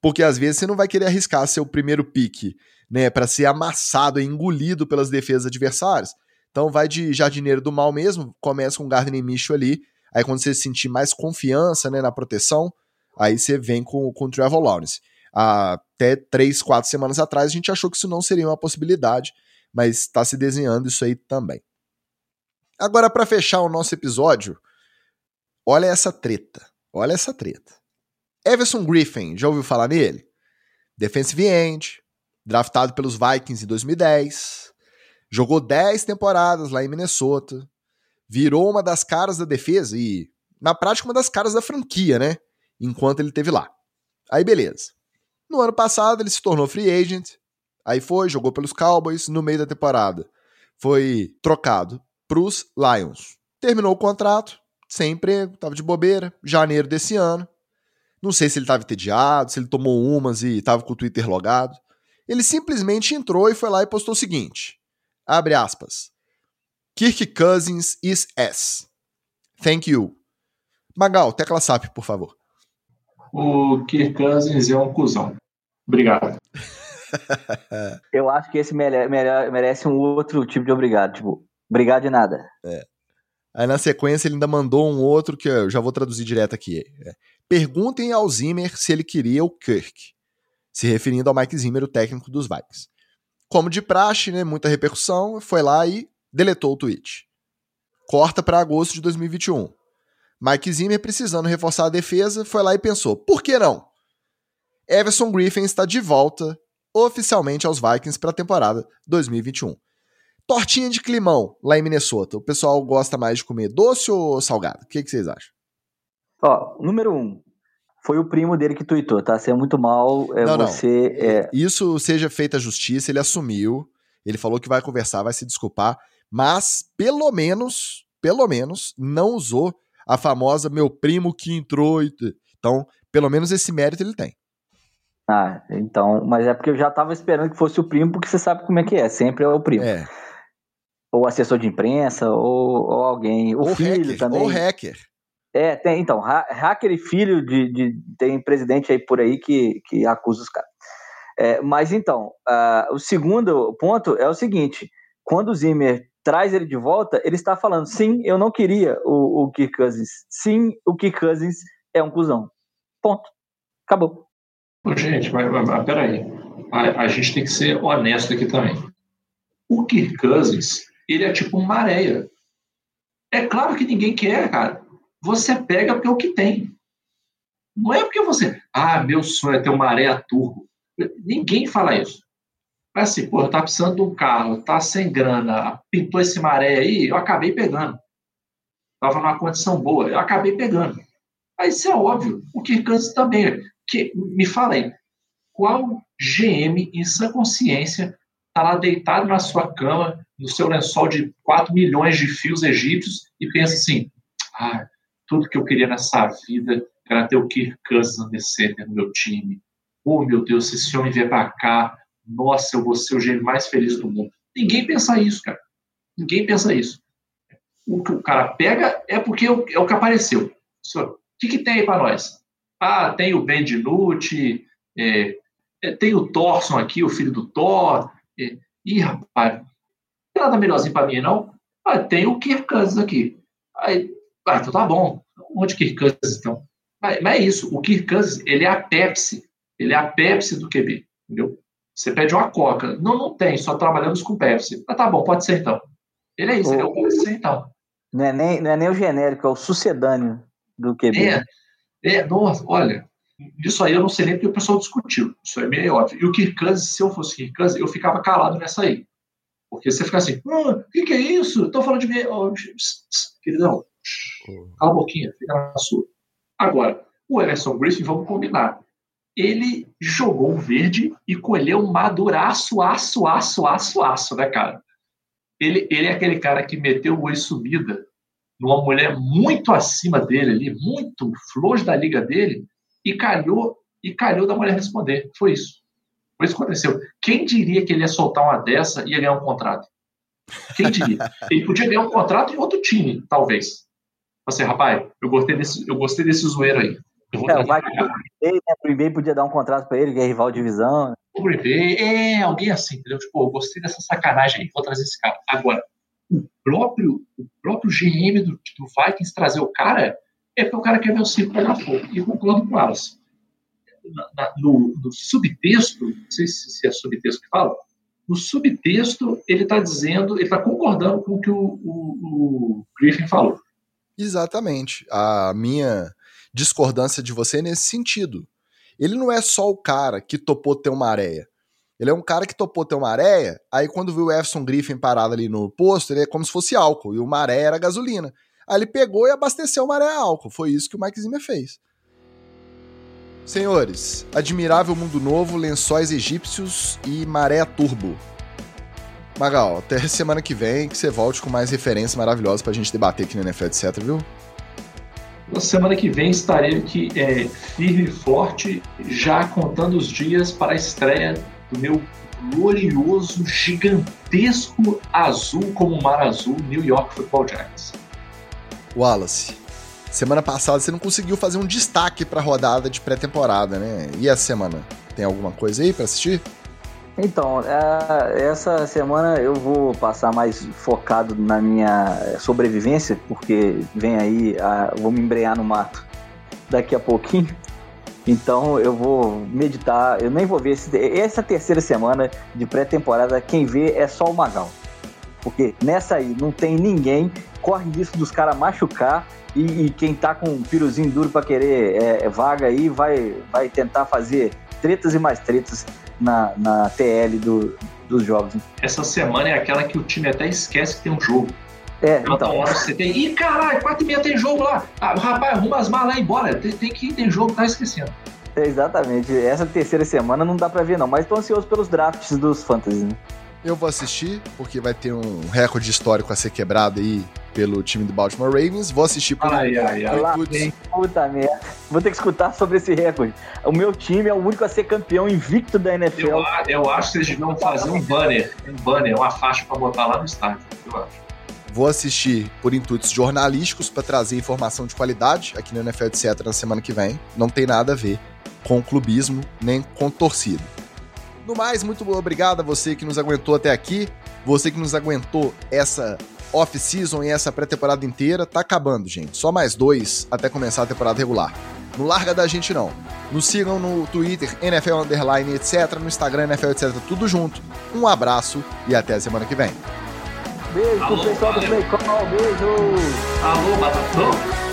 Porque às vezes você não vai querer arriscar seu primeiro pique, né, para ser amassado e engolido pelas defesas adversárias. Então vai de jardineiro do mal mesmo, começa com Gardner Micho ali, Aí quando você sentir mais confiança né, na proteção, aí você vem com, com o Trevor Lawrence. Até três, quatro semanas atrás a gente achou que isso não seria uma possibilidade, mas está se desenhando isso aí também. Agora, para fechar o nosso episódio, olha essa treta. Olha essa treta. Everson Griffin, já ouviu falar nele? Defensive end, draftado pelos Vikings em 2010, jogou 10 temporadas lá em Minnesota, virou uma das caras da defesa e, na prática, uma das caras da franquia, né? Enquanto ele teve lá. Aí, beleza. No ano passado, ele se tornou free agent. Aí foi, jogou pelos Cowboys. No meio da temporada, foi trocado pros Lions. Terminou o contrato, sem emprego, tava de bobeira. Janeiro desse ano. Não sei se ele tava entediado, se ele tomou umas e tava com o Twitter logado. Ele simplesmente entrou e foi lá e postou o seguinte: abre aspas. Kirk Cousins is S. Thank you. Magal, tecla SAP, por favor. O Kirk Cousins é um cuzão. Obrigado. <laughs> Eu acho que esse merece um outro tipo de obrigado. Tipo, obrigado de nada. É. Aí na sequência ele ainda mandou um outro que eu já vou traduzir direto aqui. É. Perguntem ao Zimmer se ele queria o Kirk. Se referindo ao Mike Zimmer, o técnico dos Vikings. Como de praxe, né, muita repercussão, foi lá e deletou o tweet. Corta para agosto de 2021. Mike Zimmer, precisando reforçar a defesa, foi lá e pensou: por que não? Everson Griffin está de volta oficialmente aos Vikings para a temporada 2021. Tortinha de climão lá em Minnesota. O pessoal gosta mais de comer doce ou salgado? O que, que vocês acham? Ó, número um. Foi o primo dele que tweetou, tá? Você é muito mal, é não, você... Não. É... Isso seja feita justiça, ele assumiu, ele falou que vai conversar, vai se desculpar, mas pelo menos, pelo menos, não usou a famosa meu primo que entrou. Então, pelo menos esse mérito ele tem. Ah, então, mas é porque eu já tava esperando que fosse o primo, porque você sabe como é que é, sempre é o primo. É. Ou assessor de imprensa, ou, ou alguém, o filho hacker, também. Ou hacker. É, tem, então, ha hacker e filho de, de, tem presidente aí por aí que, que acusa os caras. É, mas então, uh, o segundo ponto é o seguinte: quando o Zimmer traz ele de volta, ele está falando, sim, eu não queria o, o Kirk Cousins. Sim, o Kirk Cousins é um cuzão. Ponto. Acabou. Gente, mas, mas, mas peraí. A, a gente tem que ser honesto aqui também. O Kirk Cousins, ele é tipo uma areia. É claro que ninguém quer, cara. Você pega porque é o que tem. Não é porque você. Ah, meu sonho é ter uma areia turbo. Ninguém fala isso. Assim, pô, tá precisando de um carro, tá sem grana, pintou esse maré aí, eu acabei pegando. Tava numa condição boa, eu acabei pegando. Aí isso é óbvio. O Kirkans também. Que, me aí, qual GM em sua consciência tá lá deitado na sua cama, no seu lençol de 4 milhões de fios egípcios e pensa assim, ah, tudo que eu queria nessa vida era ter o Kirk Cousins no meu time. Oh, meu Deus, se esse homem vier para cá, nossa, eu vou ser o gênio mais feliz do mundo. Ninguém pensa isso, cara. Ninguém pensa isso. O que o cara pega é porque é o que apareceu. O que, que tem aí para nós? Ah, tem o Ben DiNucci, é, é, tem o Thorson aqui, o filho do Thor. É, ih, rapaz, não tem nada melhorzinho para mim, não? Ah, tem o Kirk Cousins aqui. Aí, ah, então tá bom. Onde Kirk Cousins, então? Mas, mas é isso. O Kirk Cousins, ele é a Pepsi. Ele é a Pepsi do QB, entendeu? Você pede uma Coca. Não, não tem, só trabalhamos com Pepsi. Ah, tá bom, pode ser então. Ele é isso, o... ele é o pode ser então. Não é, nem, não é nem o genérico, é o sucedâneo do QB. É, é nossa, olha, isso aí eu não sei nem porque o pessoal discutiu. Isso é meio óbvio. E o Kirk Cousins, se eu fosse Kirk Cousins, eu ficava calado nessa aí. Porque você fica assim, o ah, que, que, é isso? Estou falando de mim. Oh, queridão, cala a boquinha, fica na sua. Agora, o Emerson Griffin, vamos combinar ele jogou verde e colheu maduraço, aço, aço, aço, aço, né, cara? Ele, ele é aquele cara que meteu o oi subida numa mulher muito acima dele ali, muito flor da liga dele, e calhou, e calhou da mulher responder. Foi isso. Foi isso que aconteceu. Quem diria que ele ia soltar uma dessa e ia ganhar um contrato? Quem diria? Ele podia ganhar um contrato em outro time, talvez. Assim, rapaz, eu gostei desse, eu gostei desse zoeiro aí. É, o Green né? Green Bay podia dar um contrato para ele, que é rival de divisão. Né? O Green Bay, é alguém assim, entendeu? Tipo, eu gostei dessa sacanagem aí, vou trazer esse cara. Agora, o próprio, o próprio GM do, do Vikings trazer o cara é porque o cara quer ver o circo pegar fogo. E concordo com elas. no, no, subtexto, não sei se é subtexto que fala, no subtexto ele está dizendo, ele está concordando com o que o, o, o Griffin falou. Exatamente. A minha discordância de você nesse sentido. Ele não é só o cara que topou ter uma areia. Ele é um cara que topou ter uma areia, aí quando viu o Everson Griffin parado ali no posto, ele é como se fosse álcool, e o maré era gasolina. Aí ele pegou e abasteceu o maré a álcool. Foi isso que o Mike Zimmer fez. Senhores, admirável mundo novo, lençóis egípcios e maré turbo. Magal, até semana que vem que você volte com mais referências maravilhosas pra gente debater aqui no NFL, etc, viu? Na semana que vem estarei aqui é, firme e forte, já contando os dias para a estreia do meu glorioso, gigantesco azul como o mar azul New York Football Giants. Wallace, semana passada você não conseguiu fazer um destaque para a rodada de pré-temporada, né? E essa semana? Tem alguma coisa aí para assistir? Então, é, essa semana eu vou passar mais focado na minha sobrevivência, porque vem aí, vou me embrear no mato daqui a pouquinho. Então eu vou meditar, eu nem vou ver esse, essa terceira semana de pré-temporada, quem vê é só o Magal. Porque nessa aí não tem ninguém, corre risco dos caras machucar e, e, quem tá com um piruzinho duro para querer é, vaga aí vai, vai tentar fazer tretas e mais tretas na, na TL do, dos jogos. Essa semana é aquela que o time até esquece que tem um jogo. É, então. então. hora você tem. Ih, caralho, 4 e meia tem jogo lá. Ah, rapaz, arruma as malas e embora. Tem, tem que ir, tem jogo, tá esquecendo. Exatamente. Essa terceira semana não dá pra ver, não. Mas tô ansioso pelos drafts dos Fantasy, né? Eu vou assistir, porque vai ter um recorde histórico a ser quebrado aí pelo time do Baltimore Ravens. Vou assistir por Ai, ai, ai. Lá puta merda. Vou ter que escutar sobre esse recorde. O meu time é o único a ser campeão invicto da NFL. Eu, eu acho que vocês deviam fazer um banner, um banner, uma faixa pra botar lá no estádio. Eu acho. Vou assistir por intuitos jornalísticos para trazer informação de qualidade aqui no NFL etc. na semana que vem. Não tem nada a ver com clubismo nem com torcida. No mais, muito obrigado a você que nos aguentou até aqui, você que nos aguentou essa off-season e essa pré-temporada inteira. Tá acabando, gente. Só mais dois até começar a temporada regular. Não larga da gente, não. Nos sigam no Twitter, NFL Underline, etc. No Instagram, NFL, etc. Tudo junto. Um abraço e até a semana que vem. Beijo pro Alô, pessoal do valeu. Play Call. Beijo. Alô, Batatão?